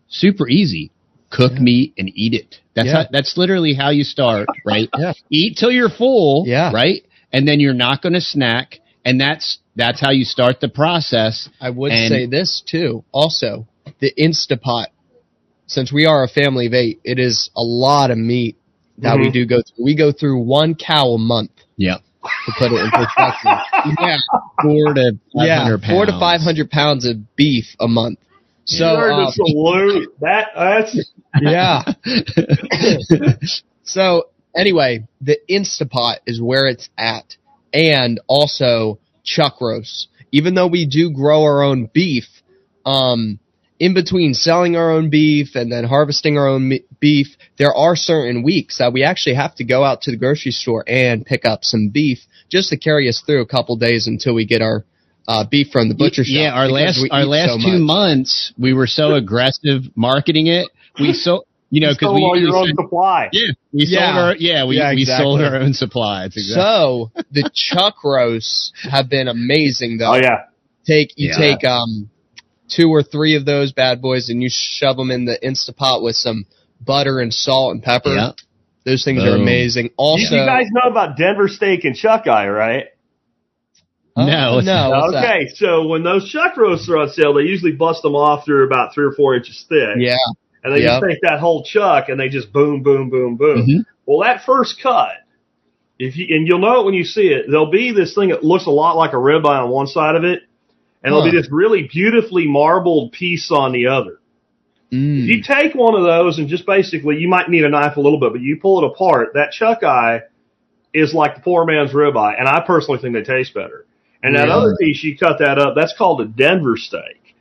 Super easy. Cook Yeah. meat and eat it. That's Yeah. how, that's literally how you start, right? Yeah. Eat till you're full, Yeah. right? And then you're not going to snack, and that's that's how you start the process. I would And- say this too. Also, the Instapot. Since we are a family of eight, it is a lot of meat that we Mhm. do go through. We go through one cow a month Yeah, to put it in perspective. yeah, four to yeah, four to five hundred pounds of beef a month. So you heard the salute. That that's yeah. So anyway, the Instapot is where it's at, and also chuck roast. Even though we do grow our own beef, um, in between selling our own beef and then harvesting our own beef, there are certain weeks that we actually have to go out to the grocery store and pick up some beef just to carry us through a couple days until we get our uh, beef from the butcher shop. Yeah, our last our last so two much. months, we were so aggressive marketing it. We so you know because stole we all your usually own send- supply. yeah we Yeah. sold our yeah we Yeah, we sold our own supplies exactly. So the chuck roasts have been amazing though. Oh yeah. take you Yeah. take um two or three of those bad boys and you shove them in the Instapot with some butter and salt and pepper. yeah Those things are amazing. You, Also, you guys know about Denver steak and chuck eye, right? No, no, what's that? okay, so when those chuck roasts are on sale, they usually bust them off through about three or four inches thick. Yeah, And they Yep. just take that whole chuck and they just boom, boom, boom, boom. Mhm. Well, that first cut, if you and you'll know it when you see it, there'll be this thing that looks a lot like a ribeye on one side of it, and there'll be this really beautifully marbled piece on the other. If Mm. you take one of those and just basically, you might need a knife a little bit, but you pull it apart, that chuck eye is like the poor man's ribeye, and I personally think they taste better. And that Really? other piece, you cut that up, that's called a Denver steak.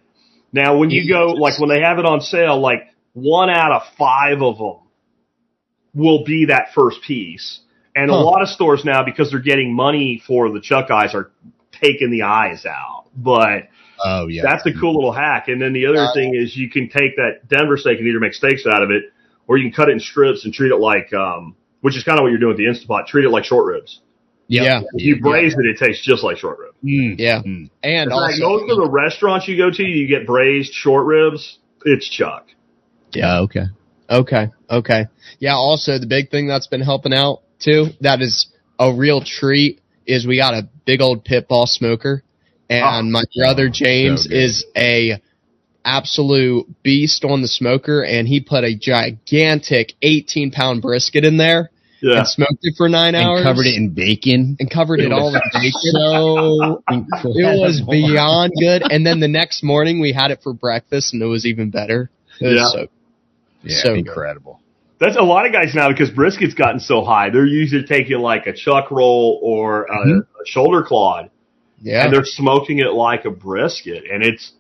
Now, when you go, like when they have it on sale, like one out of five of them will be that first piece. And a lot of stores now, because they're getting money for the chuck eyes, are taking the eyes out. But oh yeah that's a cool little hack. And then the other Uh, thing is you can take that Denver steak and either make steaks out of it, or you can cut it in strips and treat it like, um, which is kind of what you're doing with the Instapot. Treat it like short ribs. Yep. Yeah. If you braise it, it tastes just like short rib. Mm. yeah, Mm. and In fact, also, most of the restaurants you go to, you get braised short ribs. It's chuck. yeah okay okay, okay, yeah. Also, the big thing that's been helping out too, that is a real treat, is we got a big old Pit Boss smoker, and Oh. my brother James so is a absolute beast on the smoker, and he put a gigantic 18 pound brisket in there Yeah. and smoked it for nine hours and covered it in bacon and covered it all in bacon. so incredible. It was beyond good. And then the next morning we had it for breakfast, and it was even better. It was Yeah. so yeah, so good. incredible That's a lot of guys now because brisket's gotten so high. They're usually taking like a chuck roll or a, Mhm. a shoulder clod. yeah. and they're smoking it like a brisket. And it's,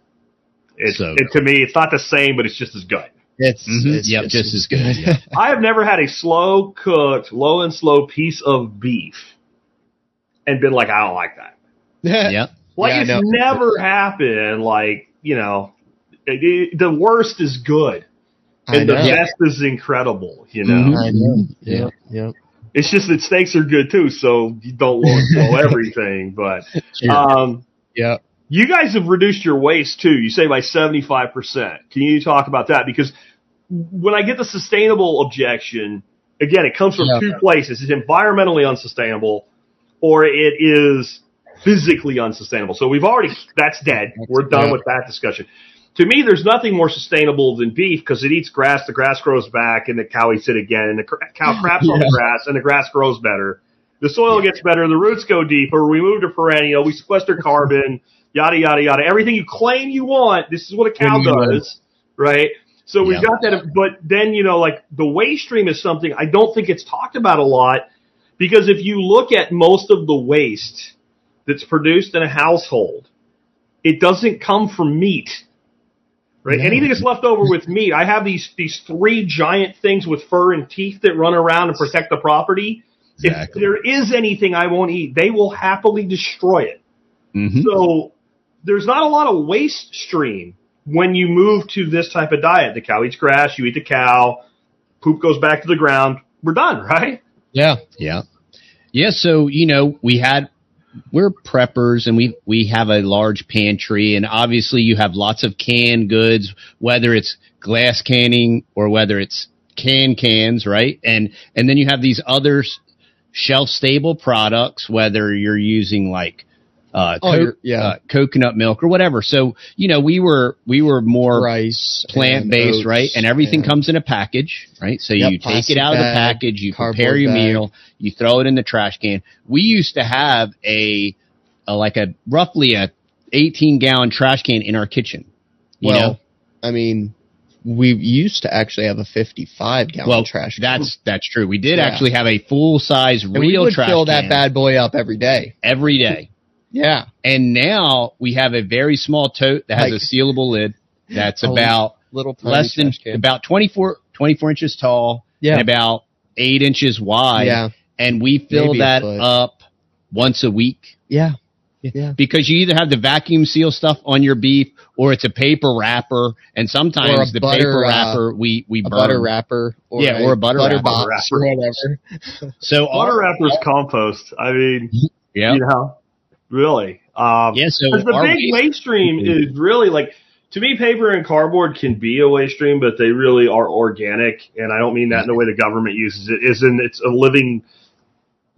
it's, So it, to me, it's not the same, but it's just as good. It's, Mhm. it's Yep, just as good, yeah. I have never had a slow cooked, low and slow piece of beef and been like, I don't like that. yeah Like Yeah, I it's never happened. Like, you know, it, it- the worst is good and the best is incredible, you know? Mhm. I know. Yeah. Yeah. Yeah. It's just that steaks are good too, so you don't want to know everything. But um, Yeah. you guys have reduced your waste too. You say by seventy five percent. Can you talk about that? Because when I get the sustainable objection, again, it comes from Yeah. two places: it's environmentally unsustainable, or it is physically unsustainable. So we've already that's dead. We're done Yeah. with that discussion. to me, there's nothing more sustainable than beef because it eats grass, the grass grows back, and the cow eats it again, and the cow craps on the grass, and the grass grows better. The soil gets better, the roots go deeper, we move to perennial, we sequester carbon, yada, yada, yada. Everything you claim you want, this is what a cow When you want. does, right? So we've Yeah. got that, but then, you know, like the waste stream is something I don't think it's talked about a lot because if you look at most of the waste that's produced in a household, it doesn't come from meat. Right? No. Anything that's left over with meat, I have these these three giant things with fur and teeth that run around and protect the property. Exactly. If there is anything I won't eat, they will happily destroy it. Mhm. So there's not a lot of waste stream when you move to this type of diet. The cow eats grass, you eat the cow, poop goes back to the ground. We're done, right? Yeah. Yeah. Yeah. So, you know, we had, we're preppers and we, we have a large pantry and obviously you have lots of canned goods, whether it's glass canning or whether it's can cans, right? And, and then you have these other shelf stable products, whether you're using like, uh, Oh, co- yeah. uh, coconut milk or whatever. So, you know, we were, we were more Rice. plant based, and right? And everything comes in a package, right? So Yep, you take it out of the package, you prepare your bag. meal, you throw it in the trash can. We used to have a, a like a roughly a 18 gallon trash can in our kitchen. You well, know, I mean, we used to actually have a 55 gallon well, trash can. that's that's true. We did Yeah. actually have a full size and we real would trash fill can that bad boy up every day. every day. Yeah. And now we have a very small tote that has Like- a sealable lid that's A about Little less than about 24, 24 inches tall Yeah. and about eight inches wide. Yeah. And we fill Maybe that up once a week Yeah. Yeah. because you either have the vacuum seal stuff on your beef or it's a paper wrapper. And sometimes the butter, paper uh, wrapper we, we A burn. butter wrapper. Or Yeah, or a butter wrapper. box or whatever. So Butter our, wrapper's compost. I mean, yeah. you know, really. Um, Yeah. So the big waste- waste stream is really like to me, paper and cardboard can be a waste stream, but they really are organic, and I don't mean that in the way the government uses it. Is in it's a living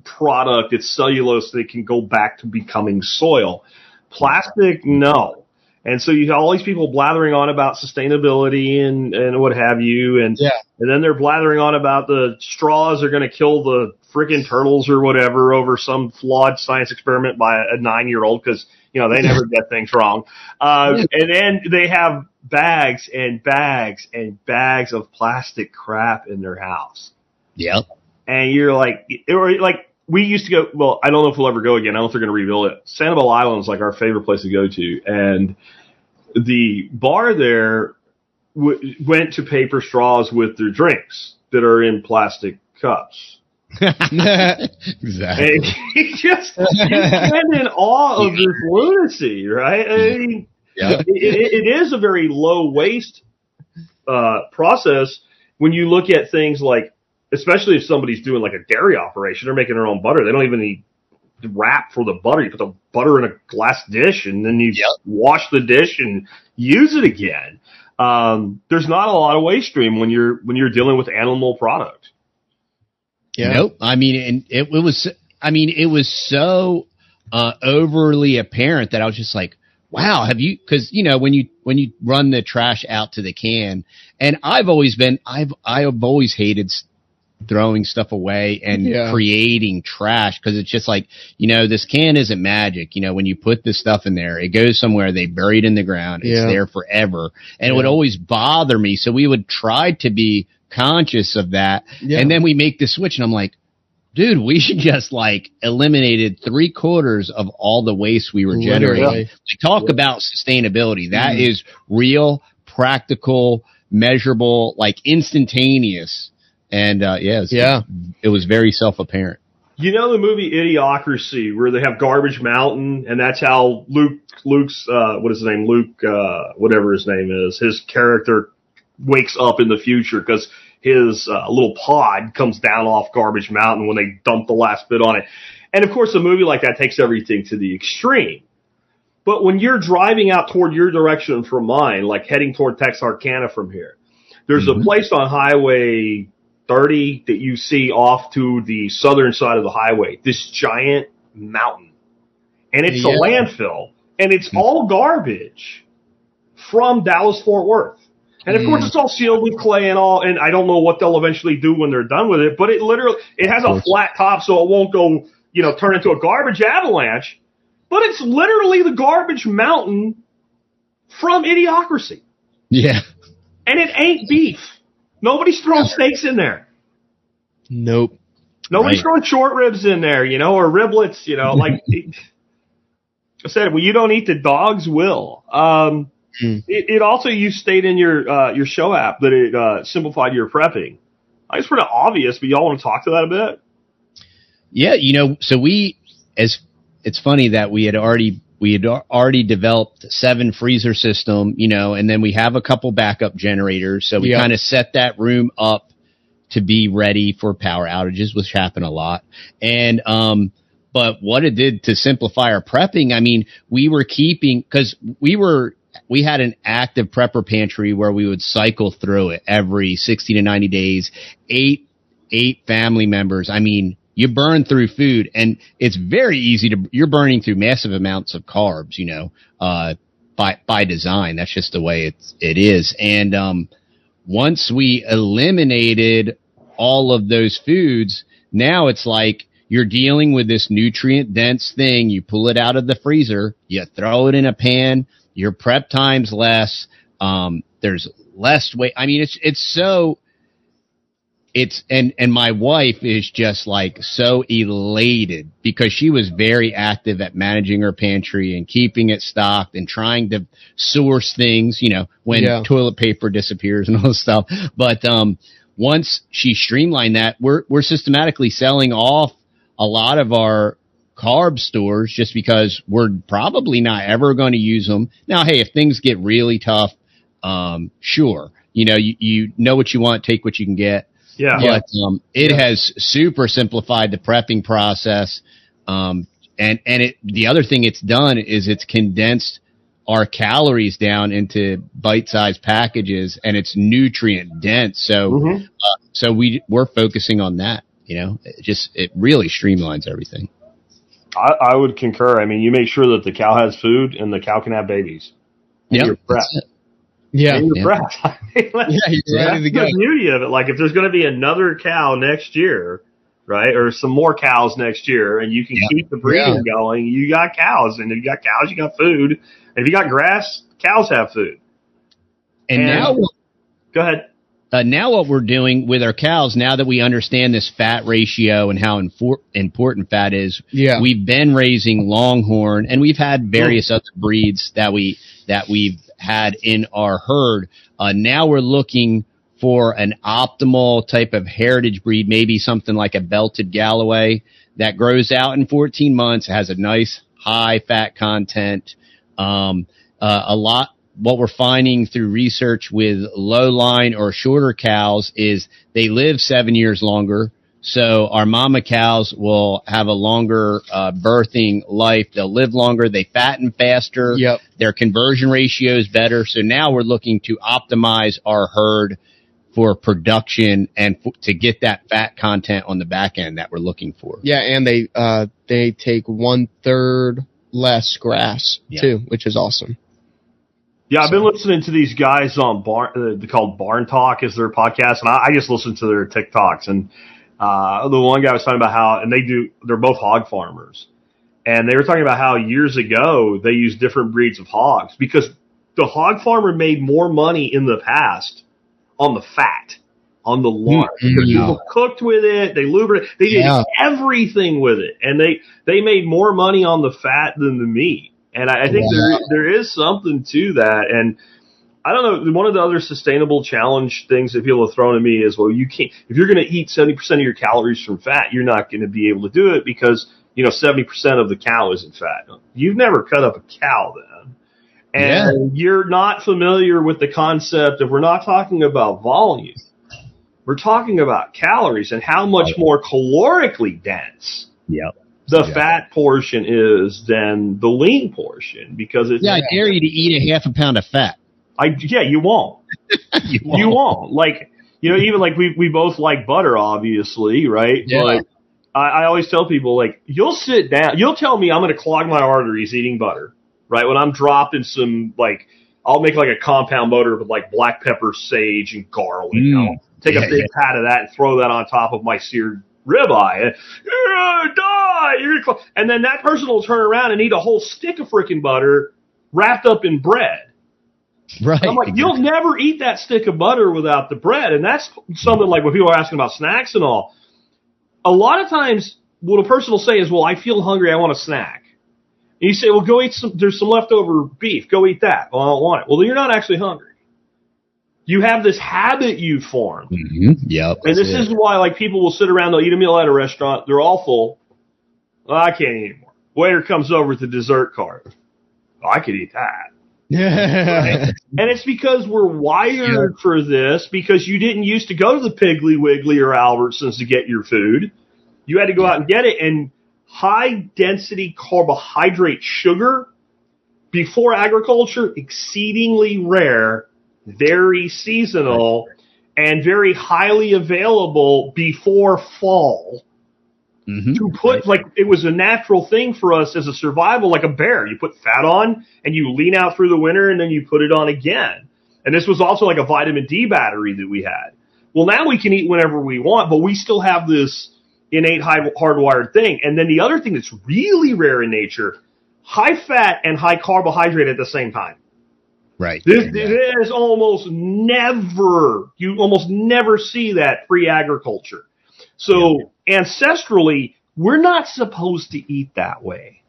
product. It's cellulose that can go back to becoming soil. Plastic, no. And so you have all these people blathering on about sustainability and, and what have you, and Yeah. and then they're blathering on about the straws are going to kill the freaking turtles or whatever over some flawed science experiment by a nine year old because, you know, they never get things wrong. Uh, and then they have bags and bags and bags of plastic crap in their house. Yep. And you're like, or like, we used to go, well, I don't know if we'll ever go again. I don't know if they're going to rebuild it. Sanibel Island is like our favorite place to go to. And the bar there w- went to paper straws with their drinks that are in plastic cups. exactly. You just stand in awe of this lunacy, right? I mean, Yeah. it, it, it is a very low waste uh, process when you look at things like, especially if somebody's doing like a dairy operation, they're making their own butter. They don't even need wrap for the butter. You put the butter in a glass dish and then you Yep. wash the dish and use it again. Um, there's not a lot of waste stream when you're when you're dealing with animal product. Yeah. Nope. I mean, and it, it was, I mean, it was so uh, overly apparent that I was just like, wow, have you, cause you know, when you, when you run the trash out to the can and I've always been, I've, I've always hated s- throwing stuff away and Yeah. creating trash because it's just like, you know, this can isn't magic. You know, when you put this stuff in there, it goes somewhere, they bury it in the ground. It's there forever. And it would always bother me. So we would try to be conscious of that. Yeah. And then we make the switch and I'm like, dude, we should just like eliminated three quarters of all the waste we were generating. Like, talk about sustainability. That is real, practical, measurable, like instantaneous. And, uh, yeah, it's- Yeah. it was very self apparent. You know the movie Idiocracy, where they have Garbage Mountain, and that's how Luke, Luke's, uh, what is his name? Luke, uh, whatever his name is, his character wakes up in the future because his uh, little pod comes down off Garbage Mountain when they dump the last bit on it. And of course, a movie like that takes everything to the extreme. But when you're driving out toward your direction from mine, like heading toward Texarkana from here, there's a place on Highway 30 that you see off to the southern side of the highway. This giant mountain. And it's a landfill. And it's all garbage from Dallas Fort Worth. And of course, it's all sealed with clay and all. And I don't know what they'll eventually do when they're done with it, but it literally it has a flat top, so it won't go, you know, turn into a garbage avalanche. But it's literally the garbage mountain from Idiocracy, Yeah. and it ain't beef. Nobody's throwing steaks in there. Nope. Nobody's Right. throwing short ribs in there, you know, or riblets, you know, like I said, well, you don't eat the dogs will. Um, Hmm. it, it also, you state in your, uh, your show app that it, uh, simplified your prepping. I think it's pretty obvious, but y'all want to talk to that a bit? Yeah, you know, so we as it's funny that we had already we had already developed seven freezer system, you know, and then we have a couple backup generators, so we Yeah. kind of set that room up to be ready for power outages, which happen a lot. And um but what it did to simplify our prepping, I mean, we were keeping cuz we were we had an active prepper pantry where we would cycle through it every 60 to 90 days, eight eight family members. I mean, you burn through food and it's very easy to, you're burning through massive amounts of carbs, you know, uh, by, by design. That's just the way it's, it is. And, um, once we eliminated all of those foods, now it's like you're dealing with this nutrient dense thing. You pull it out of the freezer, you throw it in a pan, your prep time's less. Um, there's less weight. I mean, it's, it's so, it's and and my wife is just like so elated because she was very active at managing her pantry and keeping it stocked and trying to source things you know when Yeah. toilet paper disappears and all this stuff but um once she streamlined that we're we're systematically selling off a lot of our carb stores just because we're probably not ever going to use them now hey if things get really tough um sure you know you, you know what you want take what you can get Yeah. but um, it has super simplified the prepping process. Um, and and it the other thing it's done is it's condensed our calories down into bite-sized packages, and it's nutrient dense. So Mhm. uh, so we we're focusing on that. You know, it just it really streamlines everything. I, I would concur. I mean, you make sure that the cow has food and the cow can have babies. And Yeah, you're prepped. that's it. Yeah. You're Yeah. prepped. I mean, that's- Yeah, he's Yeah. ready to go. That's the beauty of it. Like if there's going to be another cow next year, right, or some more cows next year, and you can Yeah. keep the breeding going, you got cows, and if you got cows, you got food. And if you got grass, cows have food. And, And- now Go ahead. Uh, now what we're doing with our cows, now that we understand this fat ratio and how infor- important fat is, Yeah. we've been raising longhorn and we've had various other breeds that we that we've had in our herd. Uh, now we're looking for an optimal type of heritage breed, maybe something like a belted Galloway that grows out in 14 months, has a nice high fat content. Um, uh, a lot, what we're finding through research with low line or shorter cows is they live seven years longer. So our mama cows will have a longer uh, birthing life. They'll live longer. They fatten faster. Yep. Their conversion ratio is better. So now we're looking to optimize our herd for production and f- to get that fat content on the back end that we're looking for. Yeah, and they uh they take one third less grass Yeah. too, which is awesome. Yeah, I've been listening to these guys on Barn, uh, called Barn Talk is their podcast, and I, I just listen to their TikToks. And uh, the one guy was talking about how, and they do, they're both hog farmers, and they were talking about how years ago they used different breeds of hogs because the hog farmer made more money in the past on the fat, on the lard, because Mhm. people cooked with it, they lubricated, they did Yeah. everything with it, and they they made more money on the fat than the meat. And I, I think Wow. there there is something to that. And I don't know. One of the other sustainable challenge things that people have thrown at me is, well, you can't if you're going to eat seventy percent of your calories from fat, you're not going to be able to do it because you know seventy percent of the cow isn't fat. You've never cut up a cow then. And you're not familiar with the concept of we're not talking about volume. We're talking about calories and how much more calorically dense Yep. The Yeah. fat portion is than the lean portion because it's Yeah, I dare you to eat a half a pound of fat. I yeah you won't you you won't like you know even like we we both like butter obviously right Yeah. but I, I always tell people like you'll sit down you'll tell me I'm going to clog my arteries eating butter right when I'm dropping some like I'll make like a compound butter with like black pepper, sage, and garlic. Mm. I'll take Yeah, a big yeah. pat of that and throw that on top of my seared ribeye. And, die. And then that person will turn around and eat a whole stick of freaking butter wrapped up in bread. Right. I'm like, you'll never eat that stick of butter without the bread. And that's something like when people are asking about snacks and all. A lot of times, what a person will say is, well, I feel hungry. I want a snack. And you say, well, go eat some, there's some leftover beef. Go eat that. Well, I don't want it. Well, then you're not actually hungry. You have this habit you formed. hmm Yep. And this that's is why, like, people will sit around, they'll eat a meal at a restaurant, they're all full. I can't eat anymore. Waiter comes over with the dessert cart. Oh, I could eat that. Yeah. And it's because we're wired for this because you didn't used to go to the Piggly Wiggly or Albertsons to get your food. You had to go out and get it and high density carbohydrate sugar before agriculture, exceedingly rare, very seasonal, and very highly available before fall Mhm. to put like it was a natural thing for us as a survival, like a bear. You put fat on and you lean out through the winter and then you put it on again. And this was also like a vitamin D battery that we had. Well, now we can eat whenever we want, but we still have this innate high, hardwired thing. And then the other thing that's really rare in nature, high fat and high carbohydrate at the same time. Right. This, this is almost never, you almost never see that pre-agriculture. So ancestrally, we're not supposed to eat that way.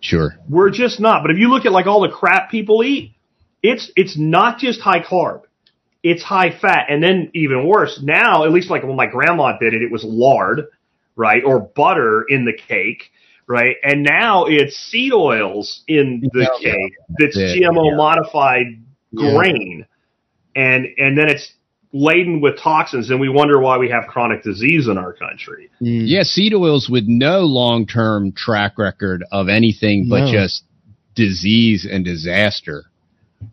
Sure. We're just not. But if you look at like all the crap people eat, it's, it's not just high carb. It's high fat. And then even worse, now, at least like when my grandma did it, it was lard, right? Or butter in the cake, right? And now it's seed oils in the Yeah. cake that's That's it, GMO yeah. modified Yeah. grain. And, and then it's laden with toxins and we wonder why we have chronic disease in our country. Mm. Yeah, seed oils with no long term track record of anything but just disease and disaster.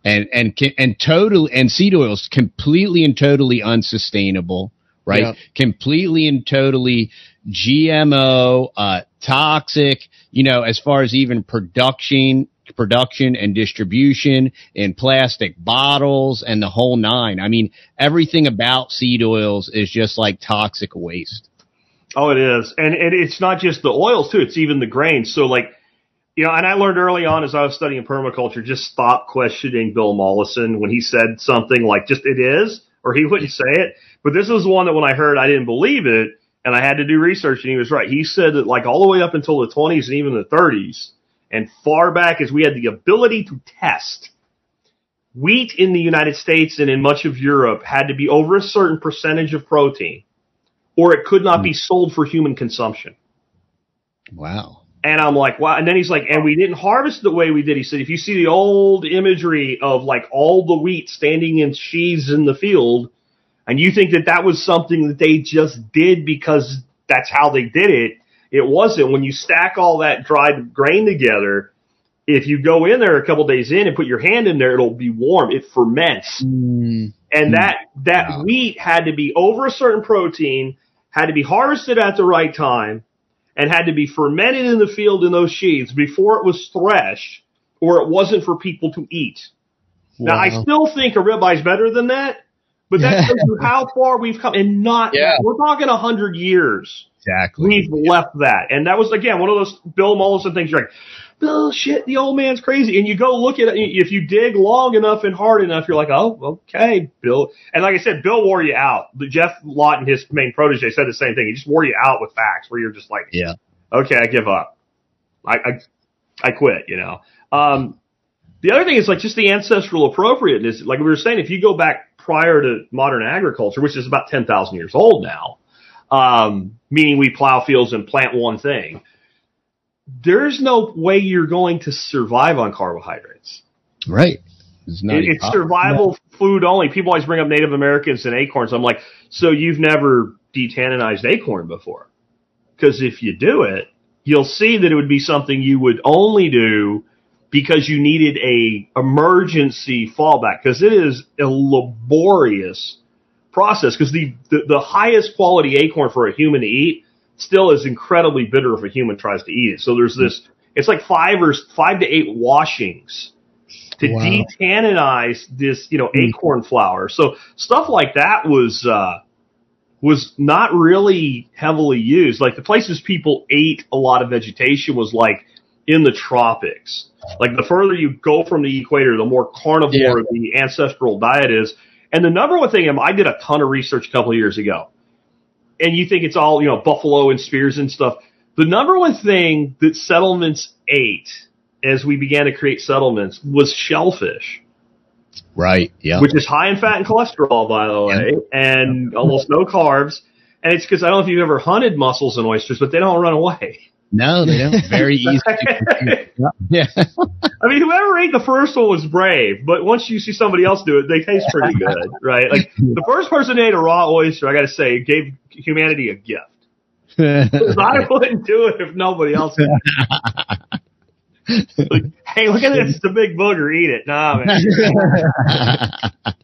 And and and totally and seed oils completely and totally unsustainable, right? Yeah. Completely and totally GMO, uh, toxic. You know, as far as even production, production and distribution in plastic bottles and the whole nine. I mean, everything about seed oils is just like toxic waste. Oh, it is. And, and it's not just the oils too. It's even the grains. So like, you know, and I learned early on as I was studying permaculture, just stop questioning Bill Mollison when he said something like just it is, or he wouldn't say it. But this was one that when I heard, I didn't believe it. And I had to do research and he was right. He said that like all the way up until the 20s and even the 30s and far back as we had the ability to test wheat in the United States and in much of Europe had to be over a certain percentage of protein or it could not be sold for human consumption. Wow. And I'm like, wow. And then he's like, and we didn't harvest the way we did. He said, if you see the old imagery of like all the wheat standing in sheaves in the field, and you think that that was something that they just did because that's how they did it, it wasn't. When you stack all that dried grain together, if you go in there a couple days in and put your hand in there, it'll be warm. It ferments. Mm. And that, that Wow. wheat had to be over a certain protein, had to be harvested at the right time, and had to be fermented in the field in those sheaves before it was threshed, or it wasn't for people to eat. Now, I still think a ribeye is better than that, but that shows you how far we've come, and not, Yeah. we're talking a hundred years. Exactly. We've left that. And that was, again, one of those Bill Mollison things. You're like, bullshit, the old man's crazy. And you go look at it, if you dig long enough and hard enough, you're like, oh, okay, Bill. And like I said, Bill wore you out. The Geoff Lawton, his main protege, said the same thing. He just wore you out with facts where you're just like, Yeah. okay, I give up. I, I, I quit, you know. Um, the other thing is like just the ancestral appropriateness. Like we were saying, if you go back prior to modern agriculture, which is about 10,000 years old now, um, meaning we plow fields and plant one thing, there's no way you're going to survive on carbohydrates. Right. It's not It- it's survival food only. People always bring up Native Americans and acorns. I'm like, so you've never detanninized acorn before? Because if you do it, you'll see that it would be something you would only do because you needed a emergency fallback. Because it is a laborious process. Because the, the the highest quality acorn for a human to eat still is incredibly bitter if a human tries to eat it. So there's this. It's like five or five to eight washings to Wow. detanninize this, you know, acorn flour. So stuff like that was, uh, was not really heavily used. Like the places people ate a lot of vegetation was like in the tropics. Like the further you go from the equator, the more carnivore Yeah. the ancestral diet is. And the number one thing, I did a ton of research a couple of years ago, and you think it's all, you know, buffalo and spears and stuff. The number one thing that settlements ate as we began to create settlements was shellfish, Right. Yeah. which is high in fat and cholesterol, by the way, and almost no carbs. And it's because I don't know if you've ever hunted mussels and oysters, but they don't run away. No, they don't. Very easy. To yeah. I mean, whoever ate the first one was brave, but once you see somebody else do it, they taste pretty good, right? Like the first person ate a raw oyster, I got to say, gave humanity a gift. I wouldn't do it if nobody else did. Like, hey, look at this, it's a big booger, eat it. Nah, man.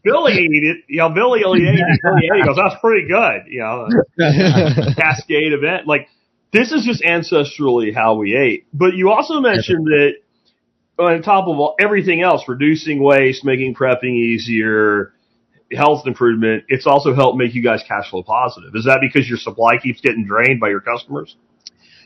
Billy eat it. You know, Billy only ate it. Billy ate it. He goes, that's pretty good. You know, cascade event. Like, this is just ancestrally how we ate. But you also mentioned that on top of all, everything else, reducing waste, making prepping easier, health improvement, it's also helped make you guys cash flow positive. Is that because your supply keeps getting drained by your customers?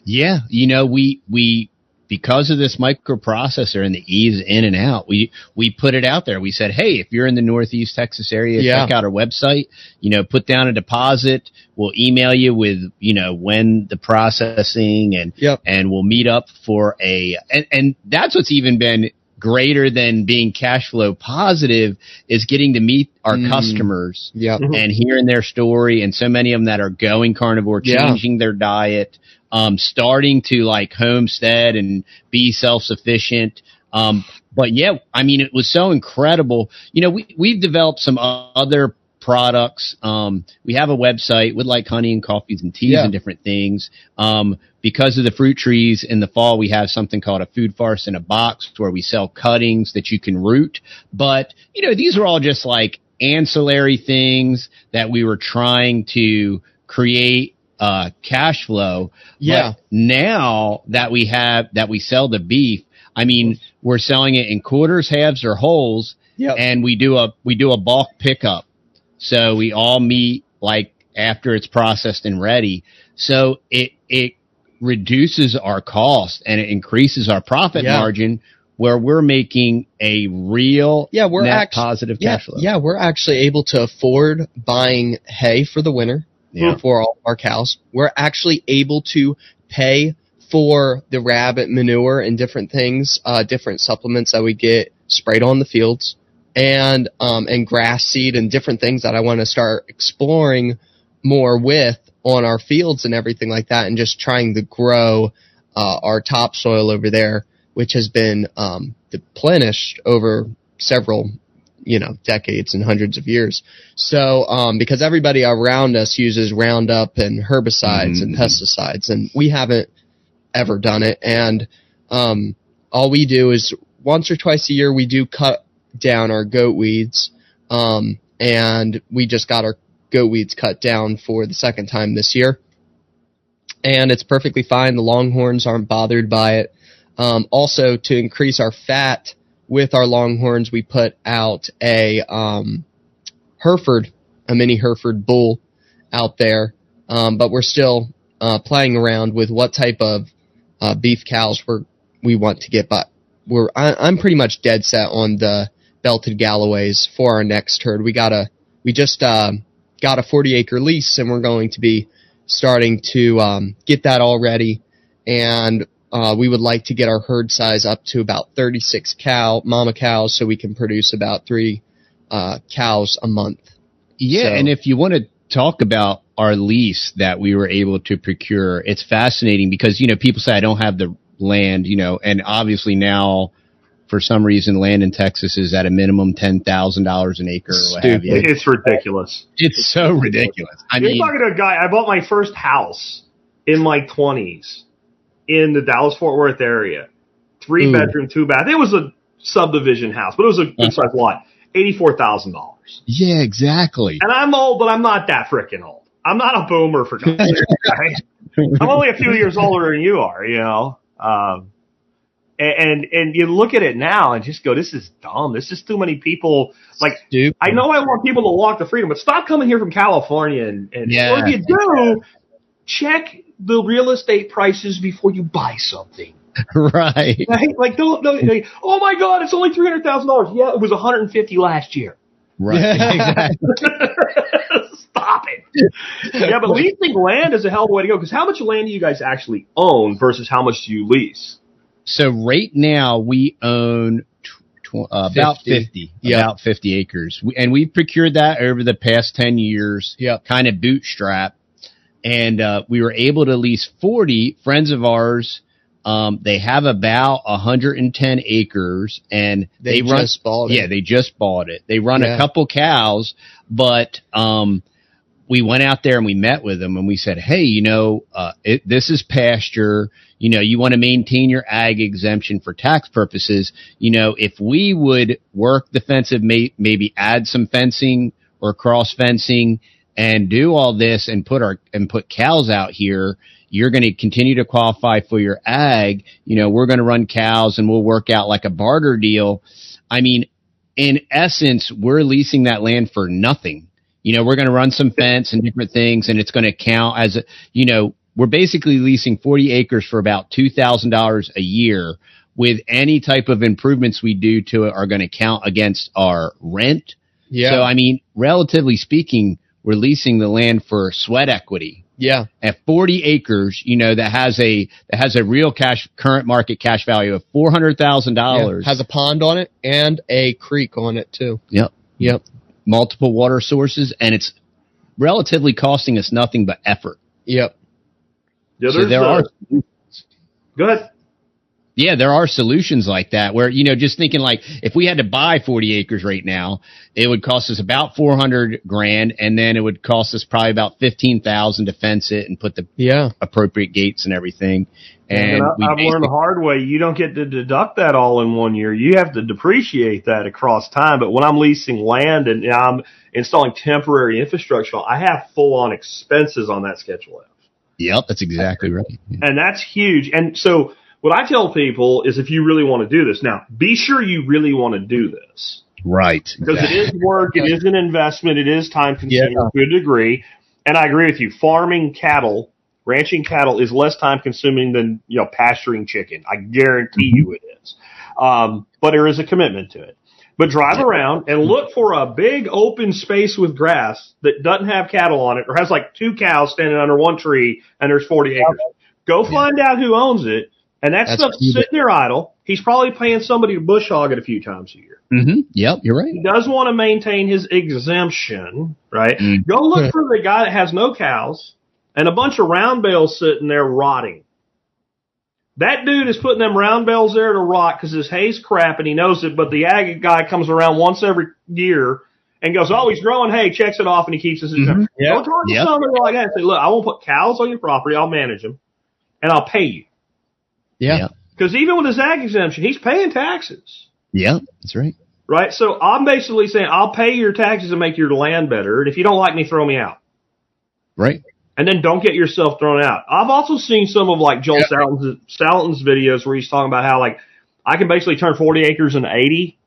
Yeah, you know, we we because of this microprocessor and the ease in and out, we we put it out there. We said, hey, if you're in the Northeast Texas area, Yeah. check out our website. You know, put down a deposit. We'll email you with you know when the processing and Yep. and we'll meet up for a and and that's what's even been greater than being cash flow positive is getting to meet our Mm. customers Yep. and hearing their story and so many of them that are going carnivore, Yeah. changing their diet, um, starting to like homestead and be self-sufficient. Um, but yeah, I mean, it was so incredible. You know, we, we've developed some other products. Um, we have a website with like honey and coffees and teas Yeah. and different things. Um, because of the fruit trees in the fall, we have something called a food forest in a box where we sell cuttings that you can root. But, you know, these are all just like ancillary things that we were trying to create uh, cash flow. Yeah. But now that we have that we sell the beef, I mean, we're selling it in quarters, halves, or wholes, Yep. and we do a we do a bulk pickup. So we all meet like after it's processed and ready. So it it reduces our cost and it increases our profit Yeah. margin where we're making a real Yeah, we're net act- positive yeah, cash flow. yeah, we're actually able to afford buying hay for the winter Yeah. for all our cows. We're actually able to pay for the rabbit manure and different things, uh, different supplements that we get sprayed on the fields, and um, and grass seed and different things that I want to start exploring more with on our fields and everything like that, and just trying to grow uh, our topsoil over there, which has been um, replenished over several you know decades and hundreds of years. So um, because everybody around us uses Roundup and herbicides and Mhm. pesticides, and we haven't ever done it, and um, all we do is once or twice a year we do cut down our goat weeds, um, and we just got our goat weeds cut down for the second time this year, and it's perfectly fine. The longhorns aren't bothered by it. Um, also, to increase our fat with our longhorns, we put out a um, Hereford, a mini Hereford bull out there, um, but we're still uh, playing around with what type of uh, beef cows we're we want to get. But we're I, I'm pretty much dead set on the belted Galloways for our next herd. We got a we just uh, got a 40 acre lease, and we're going to be starting to um, get that all ready. And uh, we would like to get our herd size up to about 36 cow mama cows, so we can produce about three uh, cows a month. Yeah, So- and if you want to talk about our lease that we were able to procure, it's fascinating because you know people say I don't have the land, you know, and obviously now for some reason land in Texas is at a minimum ten thousand dollars an acre or what have you. It's ridiculous. It's so ridiculous. I You're mean, talking to a guy. I bought my first house in my twenties in the Dallas Fort Worth area, three Ooh. bedroom, two bath. It was a subdivision house, but it was a good sized lot. Eighty four thousand dollars. yeah, exactly. And I'm old, but I'm not that freaking old. I'm not a boomer for God's sake. right? I'm only a few years older than you are, you know. Um, And, and you look at it now and just go, this is dumb. This is too many people. Like, Stupid. I know I want people to walk the freedom, but stop coming here from California and, and Yeah. or if you do, check the real estate prices before you buy something. right. Right? Like, don't, don't like, oh my God, it's only $300,000. Yeah, it was 150 last year. Right. exactly. Stop it. Yeah, but leasing land is a hell of a way to go because how much land do you guys actually own versus how much do you lease? So right now we own tw- tw- uh, about 50. 50, Yeah. about 50 acres. We, and we've procured that over the past 10 years, Yep. kind of bootstrap. And, uh, we were able to lease 40 friends of ours. Um, they have about 110 acres and They, they, run, just bought it. yeah, they just bought it. They run Yeah. a couple cows, but, um, we went out there and we met with them and we said, Hey, you know, uh, it, this is pasture. You know, you want to maintain your ag exemption for tax purposes. You know, if we would work the fence may, maybe add some fencing or cross fencing and do all this and put our, and put cows out here, you're going to continue to qualify for your ag. You know, we're going to run cows and we'll work out like a barter deal. I mean, in essence, we're leasing that land for nothing. You know, we're going to run some fence and different things and it's going to count as a, you know, we're basically leasing 40 acres for about $2,000 a year with any type of improvements we do to it are going to count against our rent. Yeah. So, I mean, relatively speaking, we're leasing the land for sweat equity yeah. at 40 acres, you know, that has a, that has a real cash, current market cash value of $400,000. Yeah. Has a pond on it and a creek on it too. Yep. Yep. multiple water sources and it's relatively costing us nothing but effort. Yep. Yeah, So there uh, are, Go ahead. Yeah, there are solutions like that where, you know, just thinking like if we had to buy 40 acres right now, it would cost us about 400 grand and then it would cost us probably about 15,000 to fence it and put the Yeah. appropriate gates and everything. And, And, I, we I've learned the hard way. You don't get to deduct that all in one year. You have to depreciate that across time. But when I'm leasing land and I'm installing temporary infrastructure, I have full on expenses on that schedule Yep, that's exactly right. And that's huge. And so what I tell people is if you really want to do this, now be sure you really want to do this Right. because it is work, it is an investment, it is time consuming Yeah. to a degree. And I agree with you. Farming cattle, ranching cattle is less time consuming than, you know, pasturing chicken. I guarantee you it is. Um, but there is a commitment to it. But drive around and look for a big open space with grass that doesn't have cattle on it or has like two cows standing under one tree and there's 40 acres. Go find out who owns it. And that That's stuff's sitting there idle. He's probably paying somebody to bush hog it a few times a year. Mm-hmm. Yep, you're right. He does want to maintain his exemption, right? Mm. Go look for the guy that has no cows and a bunch of round bales sitting there rotting. That dude is putting them round bales there to rot because his hay's crap and he knows it, but the ag guy comes around once every year and goes, oh, he's growing hay, checks it off, and he keeps his exemption. Yeah. Go talk to Yep. somebody like that and say, look, I won't put cows on your property, I'll manage them, and I'll pay you. Yeah. Yeah. Because even with his ag exemption, he's paying taxes. Yeah, that's right. Right? So I'm basically saying I'll pay your taxes and make your land better. And if you don't like me, throw me out. Right. And then don't get yourself thrown out. I've also seen some of like Joel Yeah. Salatin's, Salatin's videos where he's talking about how like I can basically turn 40 acres into 80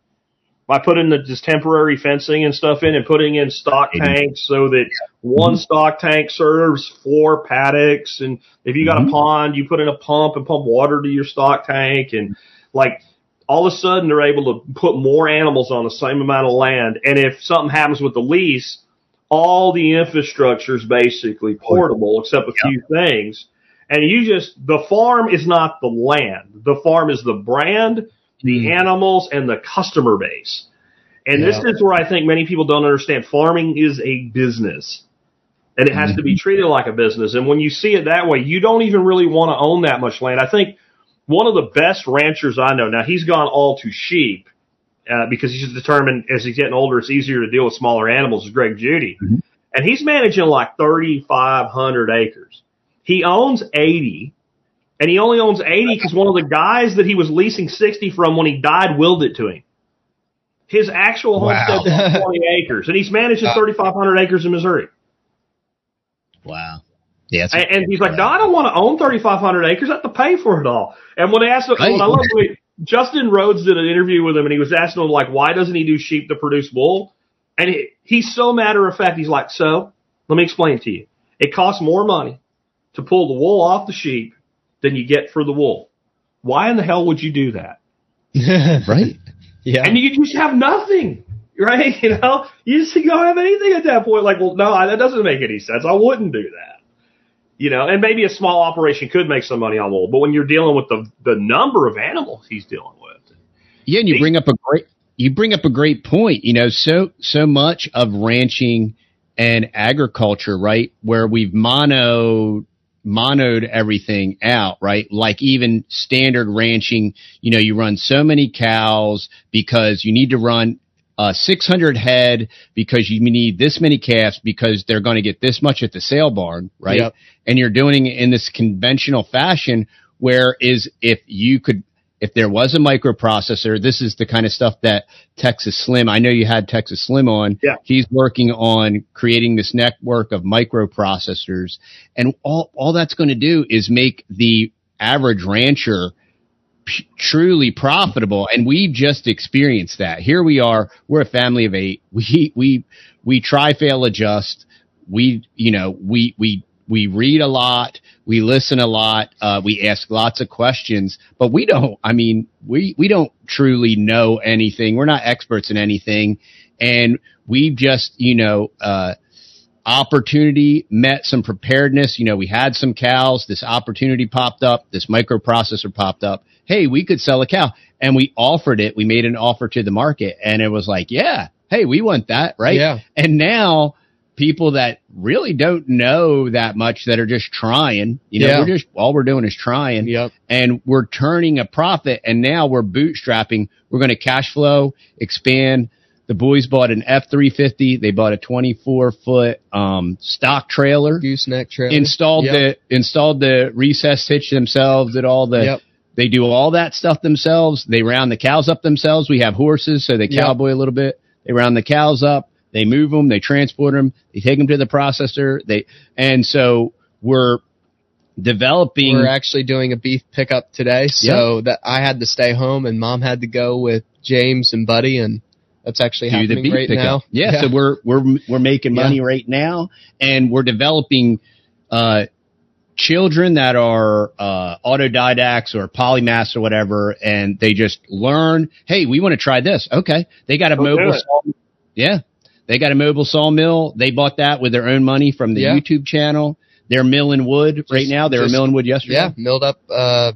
by putting the just temporary fencing and stuff in and putting in stock 80. tanks so that one stock tank serves four paddocks. And if you got a mm-hmm. pond, you put in a pump and pump water to your stock tank. And like all of a sudden they're able to put more animals on the same amount of land. And if something happens with the lease, all the infrastructure is basically portable except a few things. And you just, the farm is not the land. The farm is the brand, the animals, and the customer base. And this is where I think many people don't understand. Farming is a business. And it has to be treated like a business. And when you see it that way, you don't even really want to own that much land. I think one of the best ranchers I know, now he's gone all to sheep, uh, because he's determined as he's getting older, it's easier to deal with smaller animals, is Greg Judy. Mhm. And he's managing like 3,500 acres. He owns 80, and he only owns 80 because one of the guys that he was leasing 60 from when he died willed it to him. His actual Wow. homestead is 20 acres, and he's managing 3,500 acres in Missouri. Wow. Yeah, And, and he's like, no, I don't want to own 3,500 acres. I have to pay for it all. And when they asked him, Right. when I love Justin Rhodes did an interview with him and he was asking him, like, why doesn't he do sheep to produce wool? And he, he's so matter of fact. He's like, so let me explain to you. It costs more money to pull the wool off the sheep than you get for the wool. Why in the hell would you do that? right. Yeah. And you just have nothing, right? You know, you just don't have anything at that point. Like, well, no, that doesn't make any sense. I wouldn't do that. You know, and maybe a small operation could make some money on wool, but when you're dealing with the the number of animals he's dealing with, Yeah, and you bring up a great you bring up a great point. You know, so so much of ranching and agriculture, right, where we've mono monoed everything out, right? Like even standard ranching, you know, you run so many cows because you need to run uh, 600 head because you need this many calves because they're going to get this much at the sale barn, right? Yep. And you're doing it in this conventional fashion. Whereas if you could, if there was a microprocessor, this is the kind of stuff that Texas Slim, I know you had Texas Slim on. Yeah. He's working on creating this network of microprocessors and all, all that's going to do is make the average rancher p- truly profitable. And we've just experienced that. Here we are. We're a family of eight. We, we, we try, fail, adjust. We, you know, we, we, we read a lot. We listen a lot. Uh, we ask lots of questions, but we don't, I mean, we, we don't truly know anything. We're not experts in anything. And we've just, you know, uh, opportunity met some preparedness. You know, we had some cows. This opportunity popped up. This microprocessor popped up. Hey, we could sell a cow and we offered it. We made an offer to the market and it was like, yeah, hey, we want that. Right. Yeah. And now people that really don't know that much that are just trying, you know, Yeah. we're just, all we're doing is trying Yep. and we're turning a profit and now we're bootstrapping. We're going to cash flow, expand. The boys bought an F350. They bought a 24 foot, um, stock trailer, Gooseneck trailer. installed Yep. the, installed the recess hitch themselves, did all the, Yep. they do all that stuff themselves. They round the cows up themselves. We have horses, so they cowboy a little bit. They round the cows up. They move them. They transport them. They take them to the processor. They, and so we're developing. We're actually doing a beef pickup today, so that I had to stay home and mom had to go with James and Buddy, and that's actually do the happening beef right pickup. now. Yeah, so we're we're we're making Yeah. money right now, and we're developing uh, children that are uh, autodidacts or polymaths or whatever, and they just learn. Hey, we want to try this. Okay, they got a Go do mobile. yeah, they got a mobile sawmill. They bought that with their own money from the Yeah. YouTube channel. They're milling wood right now. They were just- milling wood yesterday. yeah, milled up uh,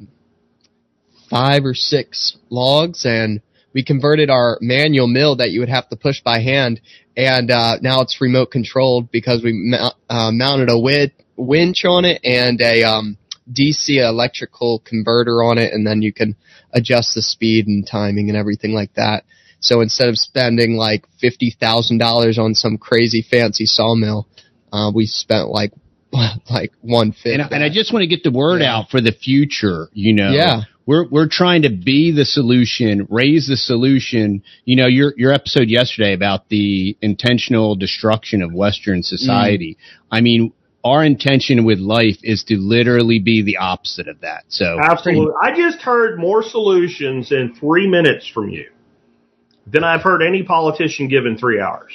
five or six logs, and we converted our manual mill that you would have to push by hand, and uh, now it's remote controlled because we uh, mounted a wid- winch on it and a um, DC electrical converter on it, and then you can adjust the speed and timing and everything like that. So instead of spending like fifty thousand dollars on some crazy fancy sawmill, uh, we spent like like one fifth. and, I- and I just want to get the word Yeah. out for the future. You know, Yeah. we're we're trying to be the solution, raise the solution. You know, your your episode yesterday about the intentional destruction of Western society. I mean, our intention with life is to literally be the opposite of that. So Absolutely. I just heard more solutions in three minutes from you than I've heard any politician give in three hours.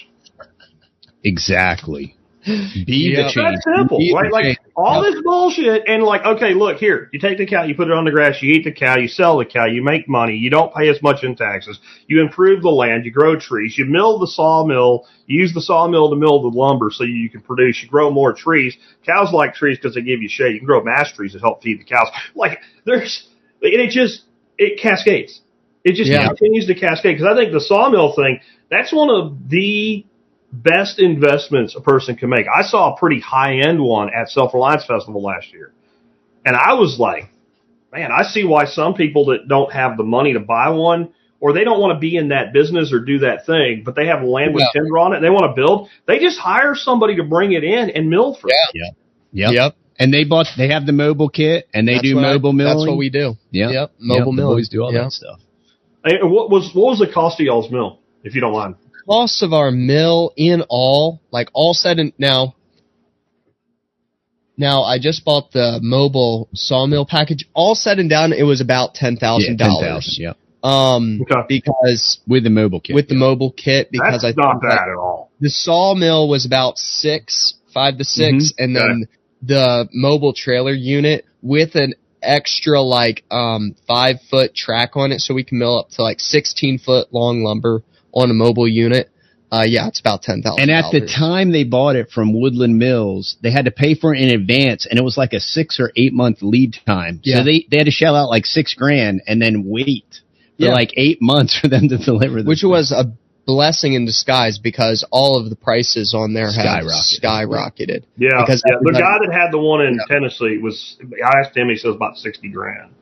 exactly, be Yeah. the change. That's simple, Eat right? the Like cake. all Yep. this bullshit, and like, okay, look here. You take the cow, you put it on the grass, you eat the cow, you sell the cow, you make money, you don't pay as much in taxes, you improve the land, you grow trees, you mill the sawmill, you use the sawmill to mill the lumber so you can produce, you grow more trees. Cows like trees because they give you shade. You can grow mass trees to help feed the cows. Like there's, and it just it cascades. It just Yeah. continues to cascade because I think the sawmill thing that's one of the best investments a person can make. I saw a pretty high end one at Self Reliance Festival last year. And I was like, man, I see why some people that don't have the money to buy one or they don't want to be in that business or do that thing, but they have land with Yeah. timber on it and they want to build, they just hire somebody to bring it in and mill for them. Yep. Yep. And they bought, they have the mobile kit, and they That's do what I- mobile milling. That's what we do. Yep. Yep. Mobile Yep, the milling. boys do all Yep. that stuff. And what was what was the cost of y'all's mill, if you don't mind? Cost of our mill in all, like all said and now, Now I just bought the mobile sawmill package. All said and done, it was about ten Yeah, thousand ten dollars. Yeah, Um, Okay. because with the mobile kit. with the mobile kit, because That's I not think, bad at all. the sawmill was about six, five to 6 Mm-hmm. and then the mobile trailer unit with an extra like um five foot track on it, so we can mill up to like sixteen foot long lumber on a mobile unit. Uh, yeah, it's about ten thousand. And at the time they bought it from Woodland Mills, they had to pay for it in advance, and it was like a six or eight month lead time. Yeah. So they they had to shell out like six grand and then wait for Yeah. like eight months for them to deliver. This which thing. was a blessing in disguise because all of the prices on there have Skyrocketed. skyrocketed. Yeah, Because yeah. The guy that had the one in Tennessee was. I asked him. He says about sixty grand.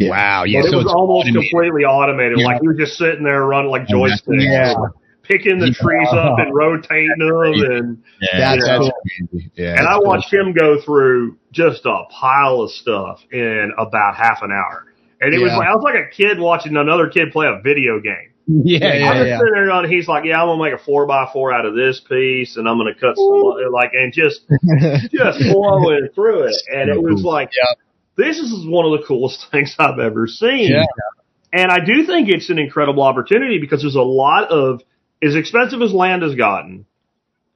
wow. Yeah, But so it was it's almost automated. completely automated. Yeah. Like he was just sitting there running like Oh, joysticks, Yeah. picking the Yeah. trees up and rotating them, and Yeah, That's that's cool. crazy. Yeah, and I that's cool. watched him go through just a pile of stuff in about half an hour. And it was like I was like a kid watching another kid play a video game. Yeah, Yeah, I yeah, sitting there on. He's like, "Yeah, I'm gonna make a four by four out of this piece, and I'm gonna cut some like and just just flowing through it." And it was like, Yeah. "This is one of the coolest things I've ever seen." Yeah. And I do think it's an incredible opportunity because there's a lot of as expensive as land has gotten,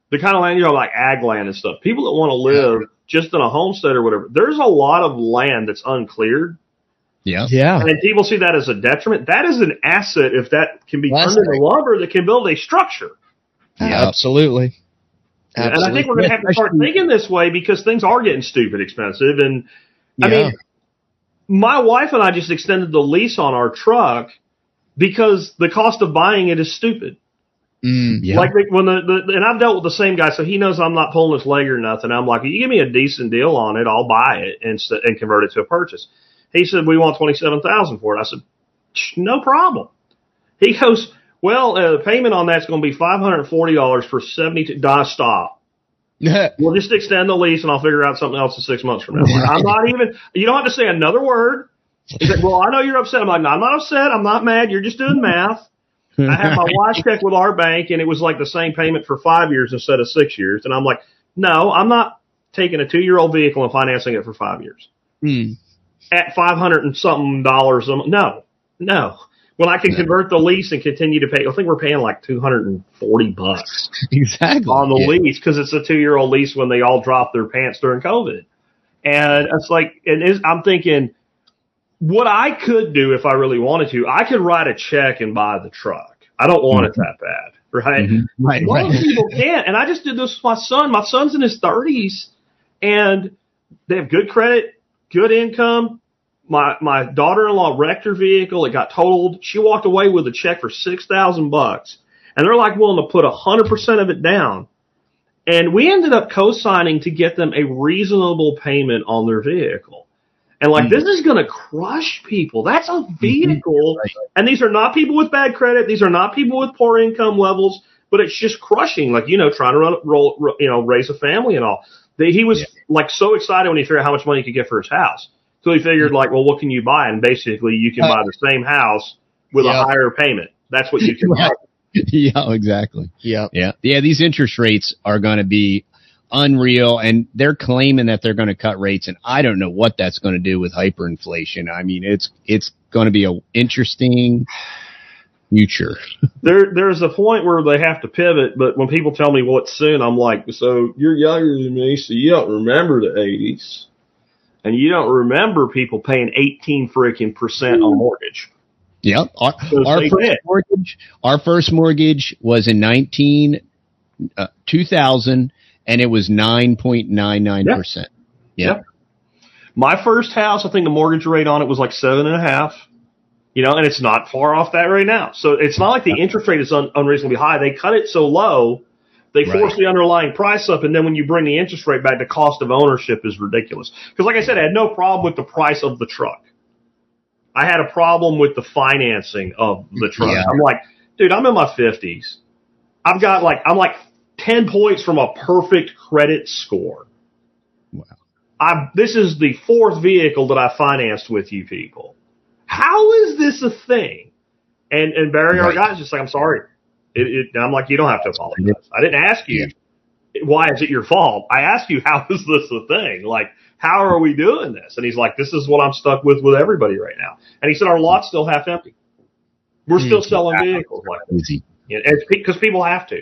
the kind of land you know like ag land and stuff. People that want to live just in a homestead or whatever, there's a lot of land that's uncleared. Yeah. yeah. And people see that as a detriment. That is an asset if that can be That's turned into lumber that can build a structure. Yeah. Absolutely. And I think we're going to have to start thinking this way because things are getting stupid expensive. And I mean, my wife and I just extended the lease on our truck because the cost of buying it is stupid. Mm. Yeah. Like when the, the and I've dealt with the same guy, so he knows I'm not pulling his leg or nothing. I'm like, you give me a decent deal on it, I'll buy it and and convert it to a purchase. He said we want twenty seven thousand for it. I said, no problem. He goes, well, uh, the payment on that's going to be five hundred forty dollars for seventy two. Die stop. We'll just extend the lease and I'll figure out something else in six months from now. I'm, like, I'm not even. You don't have to say another word. He said, well, I know you're upset. I'm like, no, I'm not upset. I'm not mad. You're just doing math. I had my wife check with our bank and it was like the same payment for five years instead of six years. And I'm like, no, I'm not taking a two year old vehicle and financing it for five years Mm. At 500 and something dollars. a month. No, no. When I can convert the lease and continue to pay, I think we're paying like 240 bucks exactly. on the Yeah. lease because it's a two year old lease when they all dropped their pants during COVID. And it's like, and is, I'm thinking, what I could do if I really wanted to, I could write a check and buy the truck. I don't want it that bad, right? Mhm. Right, Most right. people can't. And I just did this with my son. My son's in his thirties and they have good credit, good income. My my daughter in law wrecked her vehicle. It got totaled. She walked away with a check for six thousand bucks. And they're like willing to put a hundred percent of it down. And we ended up co-signing to get them a reasonable payment on their vehicle. And like, hmm. this is going to crush people. That's a mm-hmm. vehicle. Right. And these are not people with bad credit. These are not people with poor income levels, but it's just crushing. Like, you know, trying to run, roll, you know, raise a family and all. They, he was Yeah. Like so excited when he figured out how much money he could get for his house. So he figured like, well, what can you buy? And basically you can buy the same house with yeah. a higher payment. That's what you can buy. Yeah, exactly. Yeah. Yeah. Yeah, these interest rates are going to be unreal and they're claiming that they're going to cut rates and I don't know what that's going to do with hyperinflation. I mean, it's it's going to be a interesting future. there there's a point where they have to pivot, but when people tell me what's soon, I'm like, so you're younger than me, so you don't remember the eighties. And you don't remember people paying eighteen freaking percent on mortgage. Yep. Our, So our first did. mortgage, our first mortgage was in 19 uh, 2000 and it was 9.99%. Yep. My first house, I think the mortgage rate on it was like seven and a half. You know, and it's not far off that right now. So it's not like the interest rate is un- unreasonably high. They cut it so low, they Right. force the underlying price up, and then when you bring the interest rate back, the cost of ownership is ridiculous. Because, like I said, I had no problem with the price of the truck. I had a problem with the financing of the truck. Yeah. I'm like, dude, I'm in my fifties. I've got like, I'm like ten points from a perfect credit score. Wow. I this is the fourth vehicle that I financed with you people. How is this a thing? And and Barry, our Right. guy's just like, I'm sorry. It, it, I'm like, you don't have to apologize. I didn't ask you. why is it your fault? I asked you, how is this a thing? Like, how are we doing this? And he's like, this is what I'm stuck with with everybody right now. And he said, our lot's still half empty. We're still hmm. selling vehicles like. Because people have to.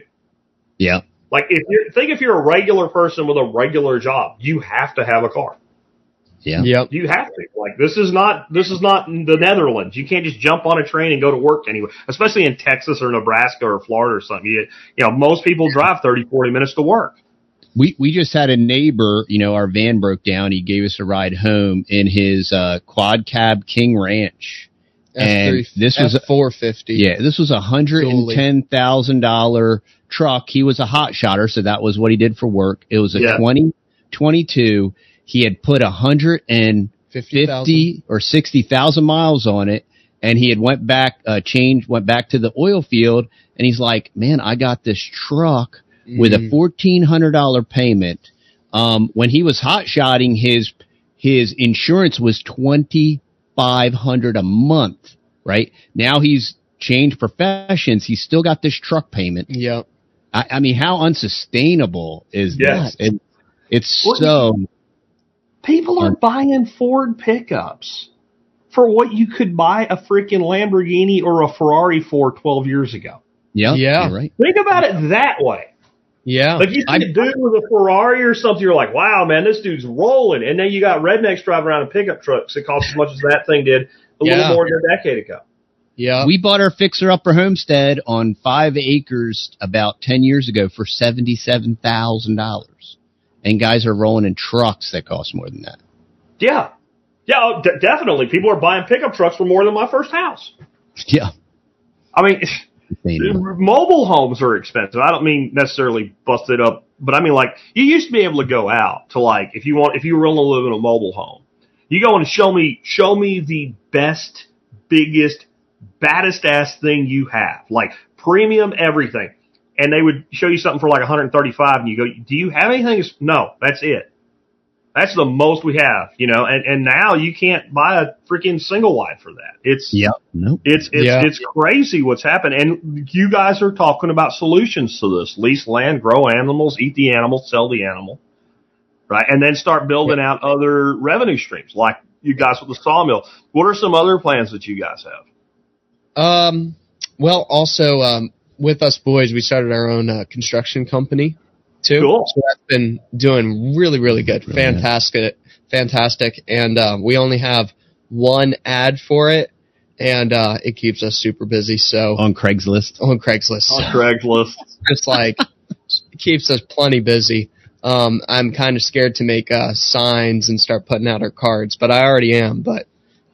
Yeah. Like if you're think if you're a regular person with a regular job, you have to have a car. Yeah. Yep. You have to. Like this is not this is not the Netherlands. You can't just jump on a train and go to work anywhere, especially in Texas or Nebraska or Florida or something. You, you know, most people drive 30, 40 minutes to work. We we just had a neighbor, you know, our van broke down. He gave us a ride home in his uh, quad cab King Ranch. And this was a- four fifty. Yeah, this was a hundred and ten thousand dollar truck. He was a hot shotter, so that was what he did for work. It was a Yeah. twenty twenty two. He had put a hundred and fifty thousand. fifty or sixty thousand miles on it, and he had went back, uh, changed, went back to the oil field, and he's like, "Man, I got this truck with a Mm. fourteen hundred dollar payment." Um, when he was hot shotting, his his insurance was twenty five hundred a month. Right now, he's changed professions. He's still got this truck payment. Yep. I, I mean, how unsustainable is Yes. this? It, it's What- so People are buying Ford pickups for what you could buy a freaking Lamborghini or a Ferrari for 12 years ago. yeah, Yeah. right. Think about it that way. Yeah. Like you see I- a dude with a Ferrari or something, you're like, wow, man, this dude's rolling. And then you got rednecks driving around in pickup trucks that cost as much as that thing did a Yeah. little more than a decade ago. yeah. We bought our fixer upper homestead on five acres about 10 years ago for $77,000. And guys are rolling in trucks that cost more than that. Yeah. Yeah, oh, d- definitely. People are buying pickup trucks for more than my first house. Yeah. I mean, mobile homes are expensive. I don't mean necessarily busted up, but I mean like you used to be able to go out to like if you want if you were going to live in a mobile home, you go and show me show me the best, biggest, baddest ass thing you have, like premium everything, and they would show you something for like 135, and you go, do you have anything? No, that's it. That's the most we have, you know, and, and now you can't buy a freaking single wide for that. It's, Yep. Nope. it's it's Yeah. it's crazy what's happened, and you guys are talking about solutions to this: lease land, grow animals, eat the animal, sell the animal, right? And then start building out other revenue streams, like you guys with the sawmill. What are some other plans that you guys have? Um, well, also, um, with us boys, we started our own uh, construction company too. Cool. So that's been doing really, really good. Really good. fantastic, fantastic. And uh, we only have one ad for it, and uh, it keeps us super busy. So On Craigslist. on Craigslist, On Craigslist. just like it keeps us plenty busy. Um, I'm kind of scared to make uh, signs and start putting out our cards, but I already am. But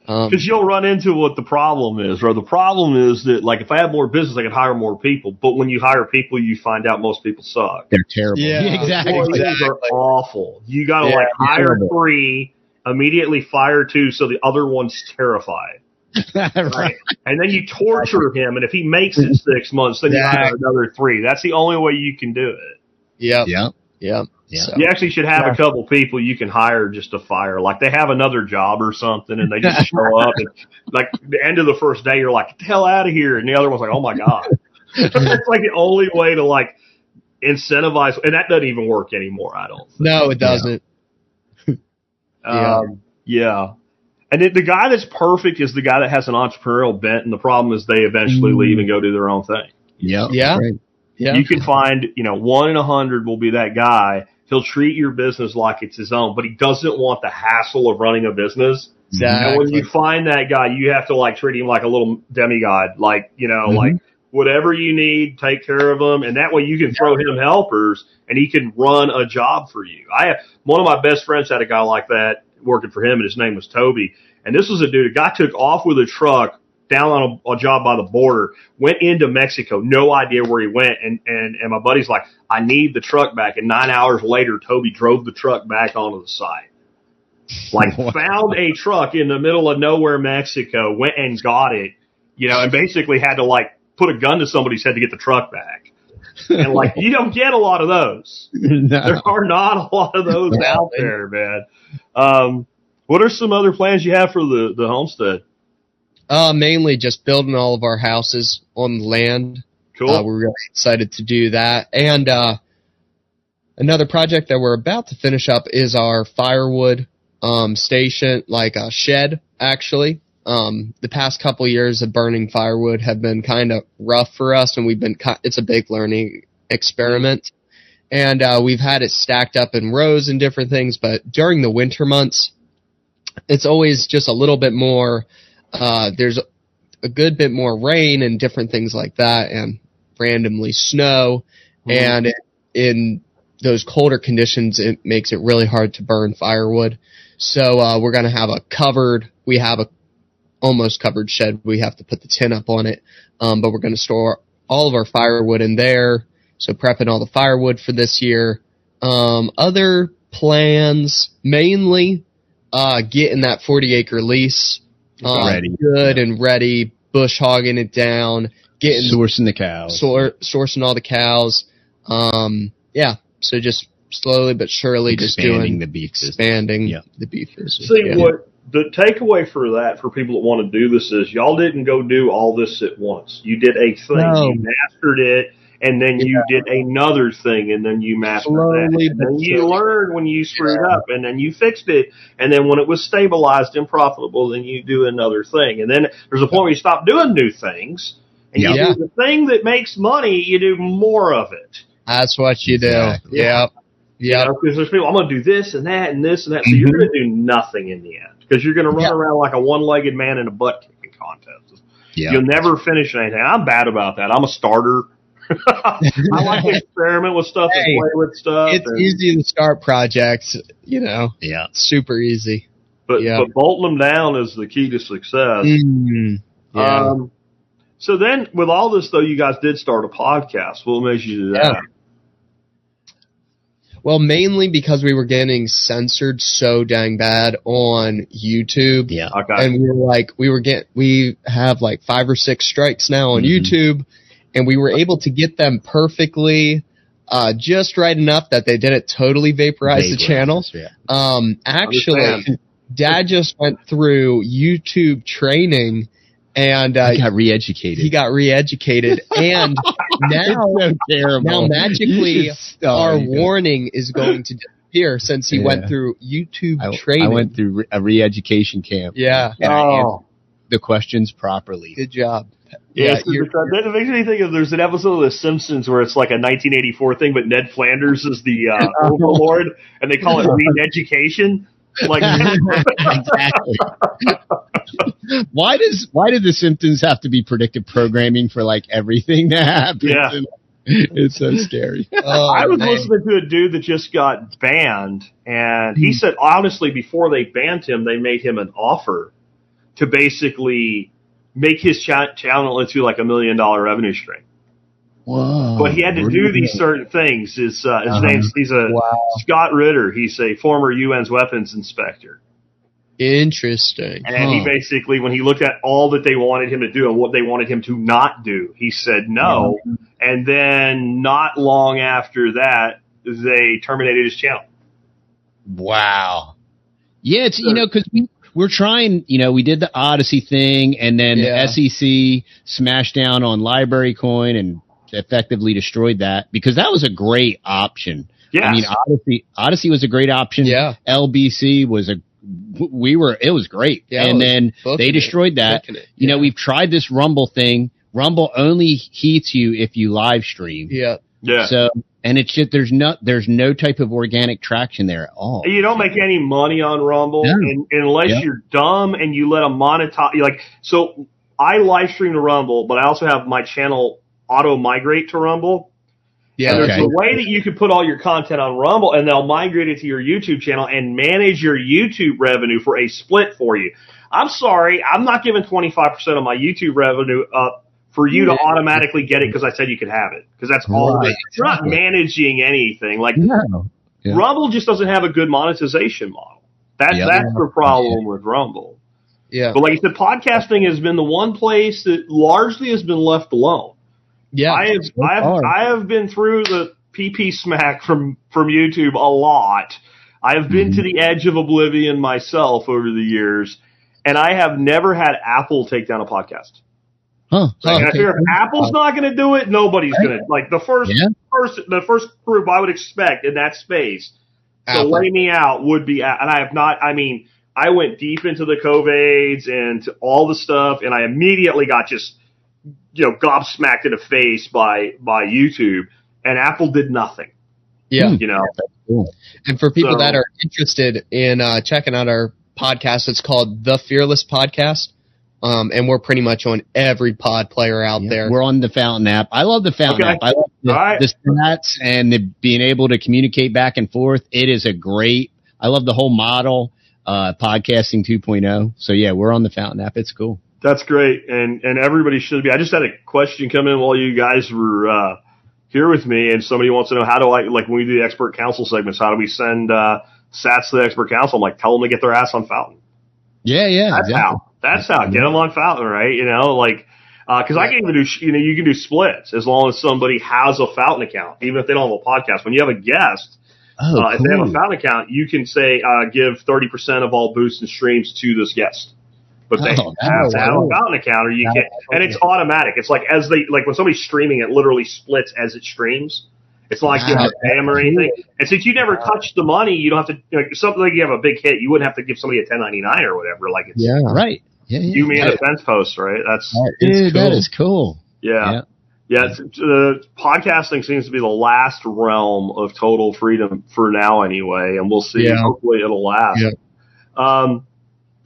um, Because you'll run into what the problem is, or the problem is that, like, if I had more business, I could hire more people. But when you hire people, you find out most people suck. They're terrible. Yeah. exactly. Employees are awful. You got to Yeah, like hire terrible. three, immediately fire two, so the other one's terrified. right. And then you torture him, and if he makes it six months, then you Yeah. hire another three. That's the only way you can do it. yeah, Yeah. yeah, Yeah. So- You actually should have Yeah. a couple people you can hire just to fire. Like they have another job or something, and they just show up, and like the end of the first day, you're like, the hell out of here!" And the other one's like, "Oh my god." it's like the only way to like incentivize, and that doesn't even work anymore. I don't. Think. No, it doesn't. Yeah. Um, yeah. And it, the guy that's perfect is the guy that has an entrepreneurial bent, and the problem is they eventually Mm. leave and go do their own thing. Yeah. Yeah. Right. Yeah, You can find, you know, one in a hundred will be that guy. He'll treat your business like it's his own, but he doesn't want the hassle of running a business. And when you find that guy, you have to like treat him like a little demigod, like, you know, Mhm. like whatever you need, take care of him. And that way you can throw him helpers and he can run a job for you. I have one of my best friends had a guy like that working for him and his name was Toby. And this was a dude, a guy took off with a truck down on a, a job by the border, went into Mexico, no idea where he went. And, and, and my buddy's like, I need the truck back. And nine hours later, Toby drove the truck back onto the site. Like found a truck in the middle of nowhere, Mexico, went and got it, you know, and basically had to like put a gun to somebody's head to get the truck back. And like, you don't get a lot of those. no. There are not a lot of those out there, man. Um, what are some other plans you have for the, the homestead? Uh, mainly just building all of our houses on land. Cool. Uh, we're really excited to do that, and uh, another project that we're about to finish up is our firewood um, station, like a shed, actually. Um, the past couple years of burning firewood have been kind of rough for us, and we've been. ki- It's a big learning experiment, and uh, we've had it stacked up in rows and different things. But during the winter months, it's always just a little bit more. Uh, there's a good bit more rain and different things like that, and randomly snow, and in those colder conditions, it makes it really hard to burn firewood. So uh, we're gonna have a covered. We have a almost covered shed. We have to put the tin up on it, um, but we're gonna store all of our firewood in there. So prepping all the firewood for this year. Um, other plans mainly uh, getting that 40 acre lease uh, Ready. good and ready, bush hogging it down, getting Sourcing the cows. sor- sourcing all the cows. Um, yeah, so just slowly but surely just expanding doing the beef system. expanding Yeah. the beef business. See yeah. what the takeaway for that for people that want to do this is y'all didn't go do all this at once. You did a thing, No. you mastered it, and then you did another thing, and then you mastered Slowly that. And then you learned when you screwed Yeah. up, and then you fixed it, and then when it was stabilized and profitable, then you do another thing. And then there's a point where you stop doing new things, and you do the thing that makes money. You do more of it. That's what you do. Exactly. Yep. Yep. Because there's people, I'm going to do this and that and this and that. So you're mm-hmm. going to do nothing in the end because you're going to run Yeah. around like a one-legged man in a butt kicking contest. Yeah. You'll never finish anything. I'm bad about that. I'm a starter. I like to experiment with stuff Hey, and play with stuff. It's and- easy to start projects, you know, Yeah. super easy. but, yeah. but bolting them down is the key to success. Mm, yeah. Um, so then, with all this though, you guys did start a podcast. What made you do that? Yeah. well, mainly because we were getting censored so dang bad on YouTube. Yeah. Okay. and we were like we were get we have like five or six strikes now on Mhm. YouTube and we were able to get them perfectly uh just right enough that they didn't totally vaporize the channel Yeah. um actually dad just went through YouTube training and uh I got re-educated. he got re-educated and now so now magically oh, our you warning is going to disappear since he went through YouTube I, training I went through a re-education camp. yeah And I answered oh. the questions properly. good job Yeah, Yeah, that makes me think of there's an episode of The Simpsons where it's like a 1984 thing, but Ned Flanders is the uh, overlord, and they call it re-education. Like, exactly. why does why did the Simpsons have to be predictive programming for like everything that happens? Yeah. it's so scary. oh, I was man. listening to a dude that just got banned, and he said honestly, before they banned him, they made him an offer to basically make his cha- channel into like a million dollar revenue stream. Whoa! But he had to do these certain things. His uh, his Uh-huh. name's he's a Wow. Scott Ritter. He's a former UN's weapons inspector. Interesting. And he basically, when he looked at all that they wanted him to do and what they wanted him to not do, he said no. And then not long after that, they terminated his channel. Wow. Yeah, it's you know because we we're trying. You know, we did the Odyssey thing, and then Yeah. the SEC smashed down on LBRY Coin and effectively destroyed that because that was a great option. Yes. I mean, Odyssey Odyssey was a great option. Yeah. LBC was a we were it was great, Yeah, and was then booking they it, destroyed that. booking it, You know, we've tried this Rumble thing. Rumble only heats you if you live stream. Yeah. yeah. So and it's just there's no there's no type of organic traction there at all. you don't make any money on Rumble No. un unless Yep. you're dumb and you let them monetize. Like, so I live stream to Rumble, but I also have my channel auto migrate to Rumble. Yeah. And there's Okay. a way that you can put all your content on Rumble and they'll migrate it to your YouTube channel and manage your YouTube revenue for a split for you. I'm sorry, I'm not giving 25% of my YouTube revenue up for you to automatically get it because I said you could have it. Because that's all Right. You're not managing anything. Like, No. Yeah. Rumble just doesn't have a good monetization model. That, Yeah. That's the problem with Rumble. Yeah. But like you said, podcasting has been the one place that largely has been left alone. Yeah. I have I have. I have been through the PP smack from from YouTube a lot. I have been Mhm. to the edge of oblivion myself over the years, and I have never had Apple take down a podcast. Huh. Like, I Okay. figure if Apple's not going to do it, nobody's going to. Like the first, Yeah. first, the first group I would expect in that space to Apple. lay me out would be, and I have not. I mean, I went deep into the COVIDs and to all the stuff, and I immediately got just, you know, gobsmacked in the face by by YouTube, and Apple did nothing. Yeah. You know, Cool. And for people So- that are interested in uh, checking out our podcast, it's called The Fearless Podcast. Um, and we're pretty much on every pod player out Yeah, there. We're on the Fountain app. I love the Fountain Okay. app. I love the, All right. the stats and the being able to communicate back and forth. It is a great. I love the whole model, uh, podcasting 2.0. So yeah, we're on the Fountain app. It's cool. That's great, and and everybody should be. I just had a question come in while you guys were uh, here with me, and somebody wants to know how do I like when we do the expert council segments? How do we send uh, sats to the expert council? I'm like, tell them to get their ass on Fountain. Yeah, yeah. That's exactly. how. That's how. Get them on Fountain, right? You know, like because I can even do you know you can do splits as long as somebody has a Fountain account, even if they don't have a podcast. When you have a guest, Oh, uh, if they have a. Fountain account, you can say uh, give thirty percent of all boosts and streams to this guest. But they Oh, have to have a. Fountain account, or you That's can, and it's automatic. It's like as they like when somebody's streaming, it literally splits as it streams. It's not like you have to them or anything. And since you never touch the money, you don't have to like something like you have a big hit, you wouldn't have to give somebody a ten ninety nine or whatever. Like it's yeah. Right. Yeah, yeah. you me and a fence post, right? That's That is Dude, cool. that is cool. yeah. Yeah. Yeah, it's, uh, podcasting seems to be the last realm of total freedom for now, anyway, and we'll see. Yeah. Hopefully, it'll last. Yeah. Um,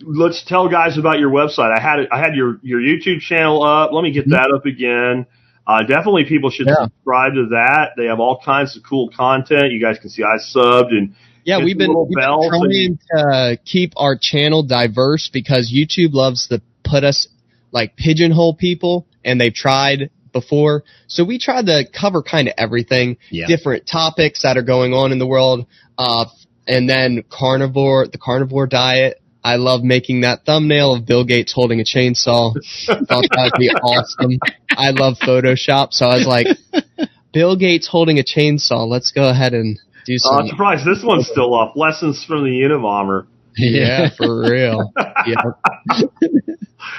let's tell guys about your website. I had I had your your YouTube channel up. Let me get that up again. Uh, definitely, people should Yeah. subscribe to that. They have all kinds of cool content. You guys can see I subbed and Yeah, we've been, we've been trying to keep our channel diverse because YouTube loves to put us like pigeonhole people, and they've tried before. So we tried to cover kind of everything, Yeah. different topics that are going on in the world, uh, and then carnivore, the carnivore diet. I love making that thumbnail of Bill Gates holding a chainsaw. Thought that would be awesome. I love Photoshop, so I was like, Bill Gates holding a chainsaw. Let's go ahead and do uh, some. I'm surprised this one's still up. Lessons from the Unabomber. Yeah, for real. Yeah.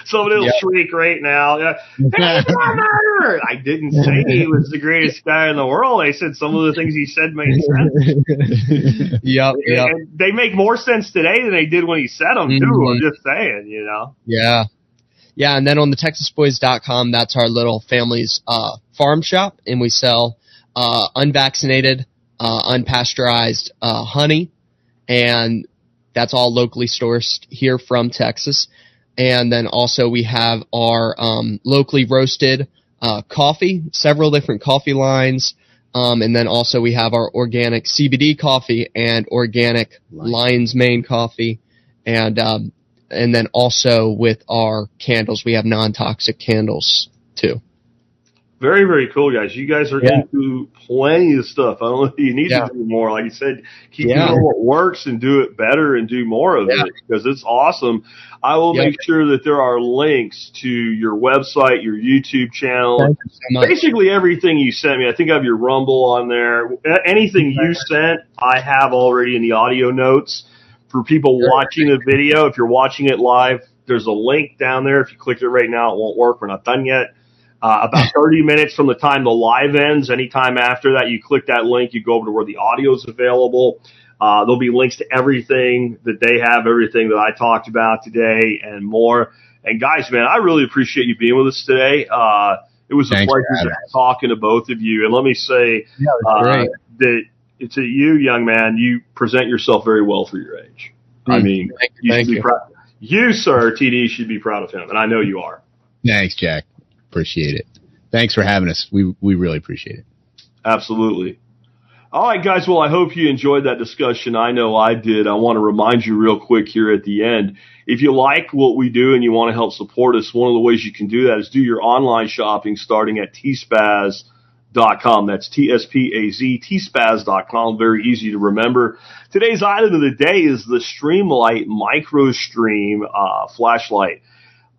Somebody will Yeah. shriek right now. Yeah. Hey, Bomber! I didn't say he was the greatest guy in the world. I said some of the things he said made sense. yep, yep. And they make more sense today than they did when he said them, too. Mhm. I'm just saying, you know. Yeah. Yeah, and then on the texasboys.com, that's our little family's uh, farm shop, and we sell uh, unvaccinated, uh, unpasteurized uh, honey, and that's all locally sourced here from Texas. And then also we have our um, locally roasted uh, coffee, several different coffee lines, um, and then also we have our organic CBD coffee and organic Lion. Lion's Mane coffee, and um, and then also with our candles, we have non-toxic candles too. Very, very cool, guys. You guys are Yeah. into plenty of stuff. I don't know. You need Yeah. to do more. Like you said, keep Yeah. doing what works and do it better and do more of it because it's awesome. I will make sure that there are links to your website, your YouTube channel, you so basically everything you sent me. I think I have your Rumble on there. Anything you sent, I have already in the audio notes. For people Sure. watching the video, if you're watching it live, there's a link down there. If you click it right now, it won't work. We're not done yet. Uh, about 30 minutes from the time the live ends, anytime after that, you click that link, you go over to where the audio is available. Uh, there'll be links to everything that they have, everything that I talked about today and more. And guys, man, I really appreciate you being with us today. Uh, it was a Thanks for pleasure talking to both of you. And let me say, Yeah, uh, that to you, young man, you present yourself very well for your age. I Mm. mean, Thank you, you thank should be you. proud. You, sir, TD, should be proud of him, and I know you are. Thanks, Jack. Appreciate it. Thanks for having us. We we really appreciate it. Absolutely. All right, guys. Well, I hope you enjoyed that discussion. I know I did. I want to remind you real quick here at the end. If you like what we do and you want to help support us, one of the ways you can do that is do your online shopping starting at tspaz.com. That's T-S-P-A-Z, tspaz.com. Very easy to remember. Today's item of the day is the Streamlight MicroStream uh, flashlight.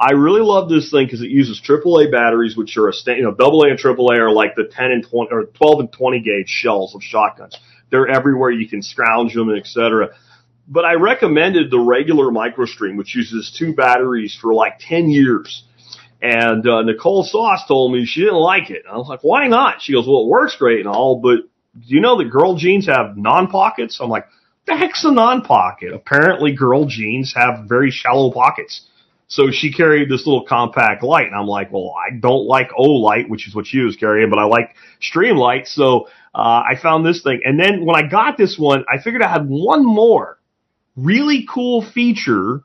I really love this thing because it uses AAA batteries, which are a sta- you know double A and AAA are like the 10 and 20 or 12 and 20 gauge shells of shotguns. They're everywhere. You can scrounge them, and etc. But I recommended the regular MicroStream, which uses two batteries for like 10 years. And uh, Nicole Sauce told me she didn't like it. I was like, why not? She goes, well, it works great and all, but do you know that girl jeans have non-pockets? I'm like, the heck's a non-pocket? Apparently girl jeans have very shallow pockets. So she carried this little compact light, and I'm like, well, I don't like Olight, which is what she was carrying, but I like Streamlight. So uh, I found this thing, and then when I got this one, I figured I had one more really cool feature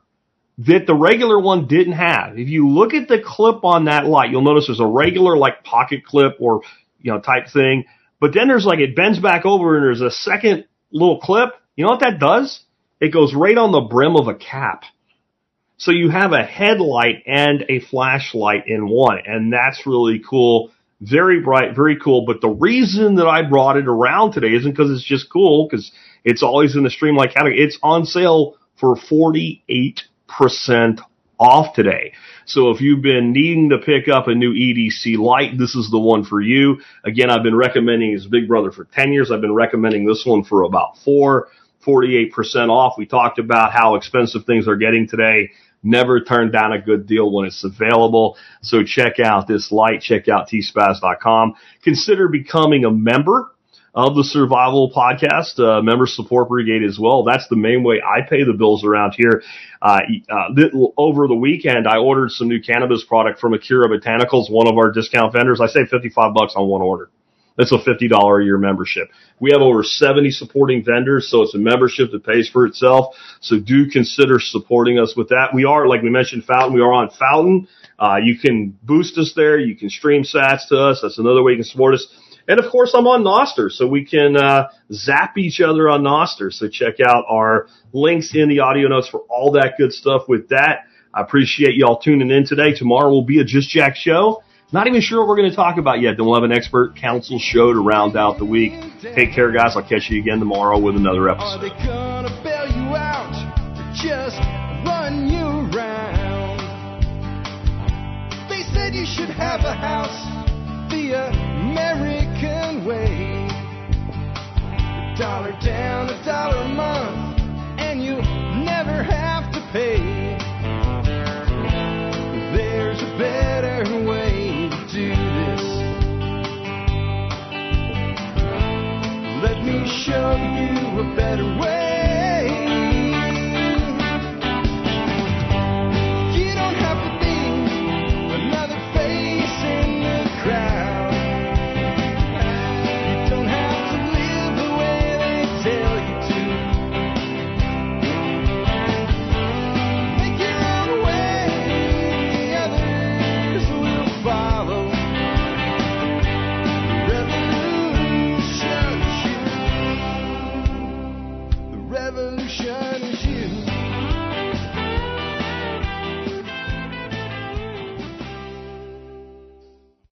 that the regular one didn't have. If you look at the clip on that light, you'll notice there's a regular like pocket clip or you know type thing, but then there's like it bends back over and there's a second little clip. You know what that does? It goes right on the brim of a cap. So you have a headlight and a flashlight in one, and that's really cool. Very bright, very cool. But the reason that I brought it around today isn't because it's just cool, because it's always in the Streamlight category. It's on sale for 48% off today. So if you've been needing to pick up a new EDC light, this is the one for you. Again, I've been recommending his Big Brother for 10 years. I've been recommending this one for about four. 48% off. We talked about how expensive things are getting today. Never turn down a good deal when it's available. So check out this light. Check out tspaz.com. Consider becoming a member of the Survival Podcast, uh, member support brigade as well. That's the main way I pay the bills around here. Uh, uh, over the weekend, I ordered some new cannabis product from Akira Botanicals, one of our discount vendors. I saved 55 bucks on one order. That's a $50 a year membership. We have over 70 supporting vendors, so it's a membership that pays for itself. So do consider supporting us with that. We are, like we mentioned, Fountain. We are on Fountain. Uh, you can boost us there. You can stream sats to us. That's another way you can support us. And of course, I'm on Nostr, so we can uh, zap each other on Nostr. So check out our links in the audio notes for all that good stuff with that. I appreciate y'all tuning in today. Tomorrow will be a Just Jack show. Not even sure what we're going to talk about yet. Then we'll have an expert council show to round out the week. Take care, guys. I'll catch you again tomorrow with another episode. they gonna bail you out or just run you around? They said you should have a house the American way. A dollar down, a dollar a month, and you never have to pay. There's a better way do this. Let me show you a better way.